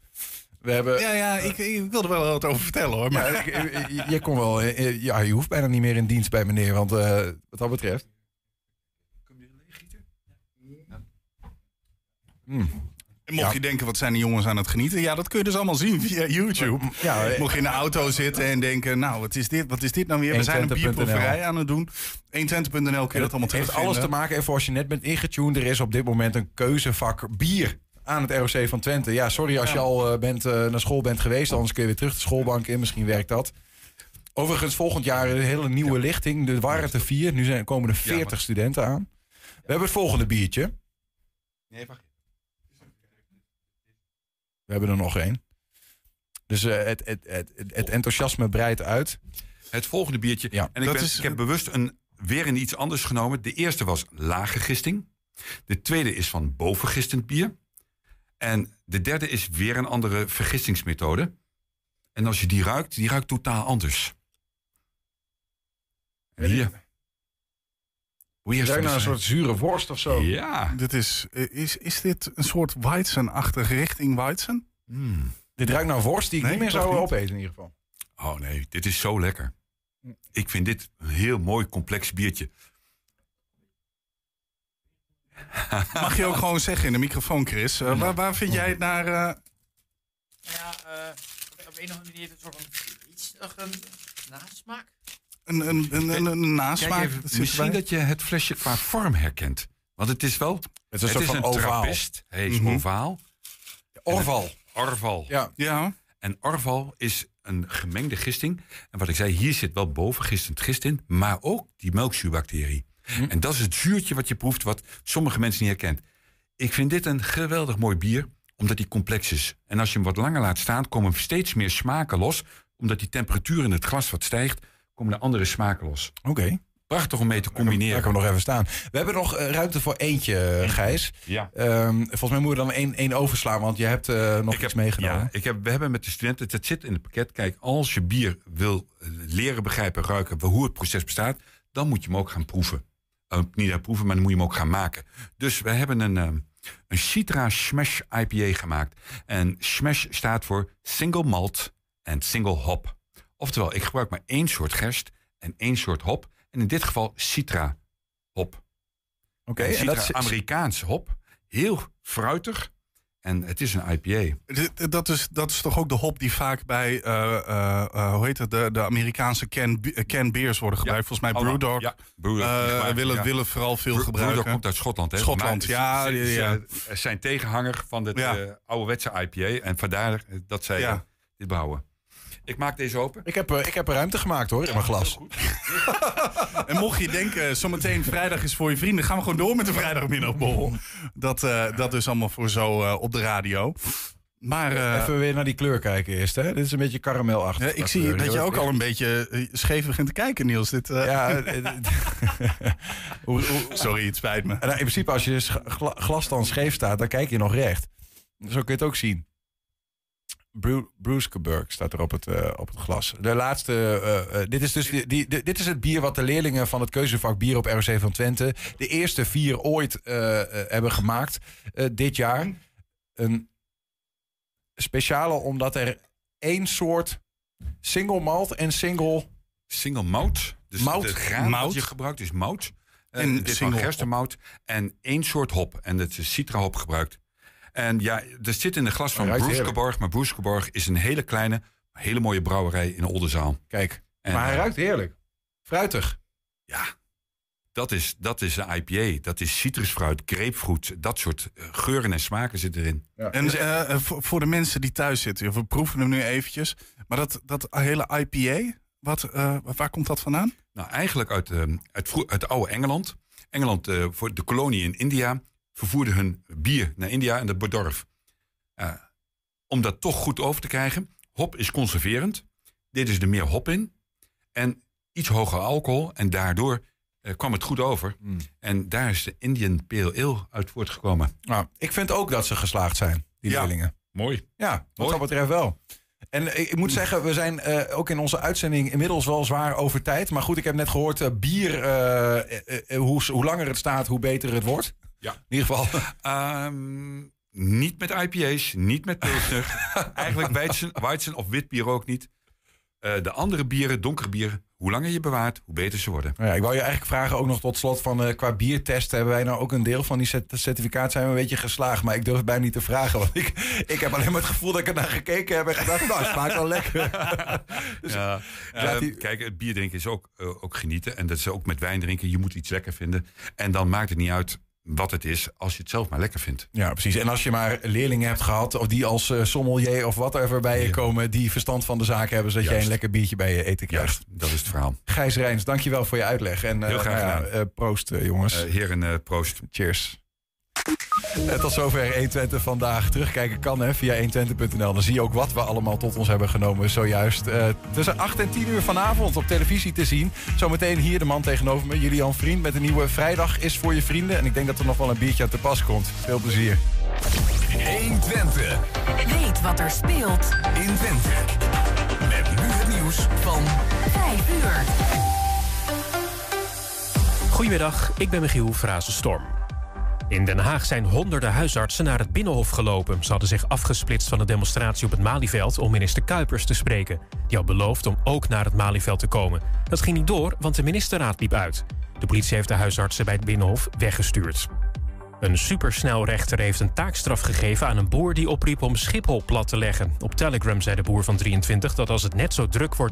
We hebben... Ja, ja, ik, ik wilde wel wat over vertellen hoor. Maar... Ja, je kon wel... eh, eh, Ja, je hoeft bijna niet meer in dienst bij meneer. Want eh, wat dat betreft... Mm. En mocht je denken, wat zijn die jongens aan het genieten? Ja, dat kun je dus allemaal zien via YouTube. Ja, eh, mocht je in de auto zitten en denken, nou, wat is dit, wat is dit nou weer? We zijn een 120.nl. bierproeverij aan het doen. 120.nl kun je dat allemaal Het heeft terugvinden. alles te maken, even als je net bent ingetuned, er is op dit moment een keuzevak bier aan het ROC van Twente. Ja, sorry als je al eh, bent, eh, naar school bent geweest, anders kun je weer terug de schoolbank in, misschien werkt dat. Overigens, volgend jaar een hele nieuwe lichting. Er waren het er vier, nu zijn, komen er 40 studenten aan. We hebben het volgende biertje. Nee, wacht. We hebben er nog één. Dus eh, het, het, het, het, enthousiasme breidt uit. Het volgende biertje. en ik, ben, is- ik heb bewust een, weer een iets anders genomen. De eerste was lage gisting. De tweede is van bovengistend bier. En de derde is weer een andere vergistingsmethode. En als je die ruikt, die ruikt totaal anders. Hier. Ruikt naar een soort zure worst of zo. Ja. Dit is, is, is dit een soort Weizen-achtig richting Weizen? Dit ruikt naar worst die ik Nee, niet meer zou niet? opeten in ieder geval. Oh nee, dit is zo lekker. Ik vind dit een heel mooi complex biertje. Mag je ook gewoon zeggen in de microfoon, Chris. Eh, waar, waar vind jij het naar... eh, Ja, eh, op een of andere manier een soort van iets, nog een nasmaak. Een, een, een, een, een nasmaak? Kijk even, dat zit misschien erbij? dat je het flesje qua vorm herkent. Want het is wel... Het is een soort van ovaal. trappist. Hij is Mhm. ovaal. Orval. Orval. Ja. Ja. En orval is een gemengde gisting. En wat ik zei, hier zit wel bovengistend gist in, maar ook die melkzuurbacterie. Hm. En dat is het zuurtje wat je proeft, wat sommige mensen niet herkent. Ik vind dit een geweldig mooi bier, omdat die complex is. En als je hem wat langer laat staan, komen steeds meer smaken los. Omdat die temperatuur in het glas wat stijgt, komen er andere smaken los. Oké. Prachtig om mee te combineren. Ik hem nog even staan. We hebben nog eh, ruimte voor eentje, eh, Gijs. Ja. Ehm, volgens mij moeten we dan één, één overslaan, want je hebt eh, nog iets meegenomen. Ja, ik heb, we hebben met de studenten, het zit in het pakket. Kijk, als je bier wil leren begrijpen, ruiken, hoe het proces bestaat, dan moet je hem ook gaan proeven. Niet gaan proeven, maar dan moet je hem ook gaan maken. Dus we hebben een, ehm, een Citra Smash IPA gemaakt. En Smash staat voor Single Malt en Single Hop. Oftewel, ik gebruik maar één soort gerst en één soort hop. En in dit geval Citra hop. Oké, en Citra dat is- Amerikaans hop. Heel fruitig. En het is een IPA. Dat is, dat is toch ook de hop die vaak bij, eh, eh, eh, hoe heet het, de, de Amerikaanse can, can beers worden gebruikt. Volgens mij. Brewdog Ja, Brewdog, willen, ja. willen vooral veel Brew- gebruiken. Brewdog komt uit Schotland, hè? Schotland, Maar ja. ze- zijn tegenhanger van eh, ouderwetse IPA. En vandaar dat zij dit bouwen. Ik maak deze open. Ik heb, eh, ik heb er ruimte gemaakt hoor, in mijn glas. En mocht je denken, zometeen vrijdag is voor je vrienden, gaan we gewoon door met de vrijdagmiddagborrel. Dat, eh, dat is allemaal voor zo eh, op de radio. Maar eh, Even weer naar die kleur kijken eerst. Hè? Dit is een beetje karamelachtig. ja, ik zie dat je ook al een beetje eh, scheef begint te kijken, Niels. Dit, eh, Ja, eh, Sorry, het spijt me. Nou, in principe, als je gla- glas dan scheef staat, dan kijk je nog recht. Zo kun je het ook zien. Bru Bruskeburg staat er op het, eh, op het glas. De laatste, eh, eh, dit, is dus die, die, di- dit is het bier wat de leerlingen van het keuzevak bier op ROC van Twente de eerste vier ooit hebben gemaakt dit jaar. Een speciale omdat er één soort single malt en single... Single mout. Dus Mout. het graan Mout. je gebruikt is mout. En En dit is gerstenmout. En één soort hop. En dat is citra hop gebruikt. En ja, er zit in de glas van Broeskeborg. Maar Broeskeborg is een hele kleine, hele mooie brouwerij in Oldenzaal. Kijk, En, maar hij eh, ruikt heerlijk. Fruitig. Ja, dat is, dat is een IPA. Dat is citrusfruit, grapefruit. Dat soort eh, geuren en smaken zitten erin. En eh, voor, de mensen die thuis zitten, we proeven hem nu eventjes. Maar dat, dat hele IPA, wat, eh, waar komt dat vandaan? Nou, eigenlijk uit, eh, uit, uit oude Engeland. Engeland, eh, voor de kolonie in India, vervoerde hun bier naar India en dat bedorf. Eh, om dat toch goed over te krijgen, hop is conserverend. Dit is er meer hop in. En iets hoger alcohol. En daardoor eh, kwam het goed over. En daar is de Indian Pale Ale uit voortgekomen. Nou, ik vind ook dat ze geslaagd zijn, die Ja. leerlingen. Mooi. Ja, wat Mooi. dat betreft wel. En ik, moet zeggen, we zijn eh, ook in onze uitzending inmiddels wel zwaar over tijd. Maar goed, ik heb net gehoord, eh, bier, eh, hoe, hoe langer het staat, hoe beter het wordt. Ja. In ieder geval. Ehm, niet met IPA's, niet met Pilsner. Eigenlijk Weizen, Weizen of wit bier ook niet. Eh, de andere bieren, donkere bieren, hoe langer je bewaart, hoe beter ze worden. Nou ja, ik wou je eigenlijk vragen ook nog tot slot van eh, qua biertesten hebben wij nou ook een deel van die cert- certificaat zijn we een beetje geslaagd. Maar ik durf het bijna niet te vragen, want ik, ik heb alleen maar het gevoel dat ik er naar gekeken heb en gedacht, nou, het smaakt wel lekker. Dus, ja, eh, die- Kijk, het bier drinken is ook, eh, ook genieten. En dat is ook met wijn drinken. Je moet iets lekker vinden. En dan maakt het niet uit wat het is, als je het zelf maar lekker vindt. Ja, precies. En als je maar leerlingen hebt gehad, of die als eh, sommelier of whatever bij je komen, die verstand van de zaak hebben, zodat jij een lekker biertje bij je eten krijgt. Juist, dat is het verhaal. Gijs Rijns, dankjewel voor je uitleg. En, eh, Heel graag nou gedaan. eh, proost, eh, jongens. Eh, heren, eh, proost. Cheers. En tot zover 120 vandaag. Terugkijken kan hè, via 120.nl. Dan zie je ook wat we allemaal tot ons hebben genomen zojuist. Eh, tussen 8 en 10 uur vanavond op televisie te zien. Zometeen hier de man tegenover me, Julian Vriend... met een nieuwe Vrijdag is voor je vrienden. En ik denk dat er nog wel een biertje aan te pas komt. Veel plezier. 120. Weet wat er speelt in Twente. Met nu het nieuws van 5 uur. Goedemiddag, ik ben Michiel Frazenstorm. In Den Haag zijn honderden huisartsen naar het Binnenhof gelopen. Ze hadden zich afgesplitst van de demonstratie op het Malieveld om minister Kuipers te spreken. Die had beloofd om ook naar het Malieveld te komen. Dat ging niet door, want de ministerraad liep uit. De politie heeft de huisartsen bij het Binnenhof weggestuurd. Een supersnelrechter heeft een taakstraf gegeven aan een boer die opriep om Schiphol plat te leggen. Op Telegram zei de boer van 23 dat als het net zo druk wordt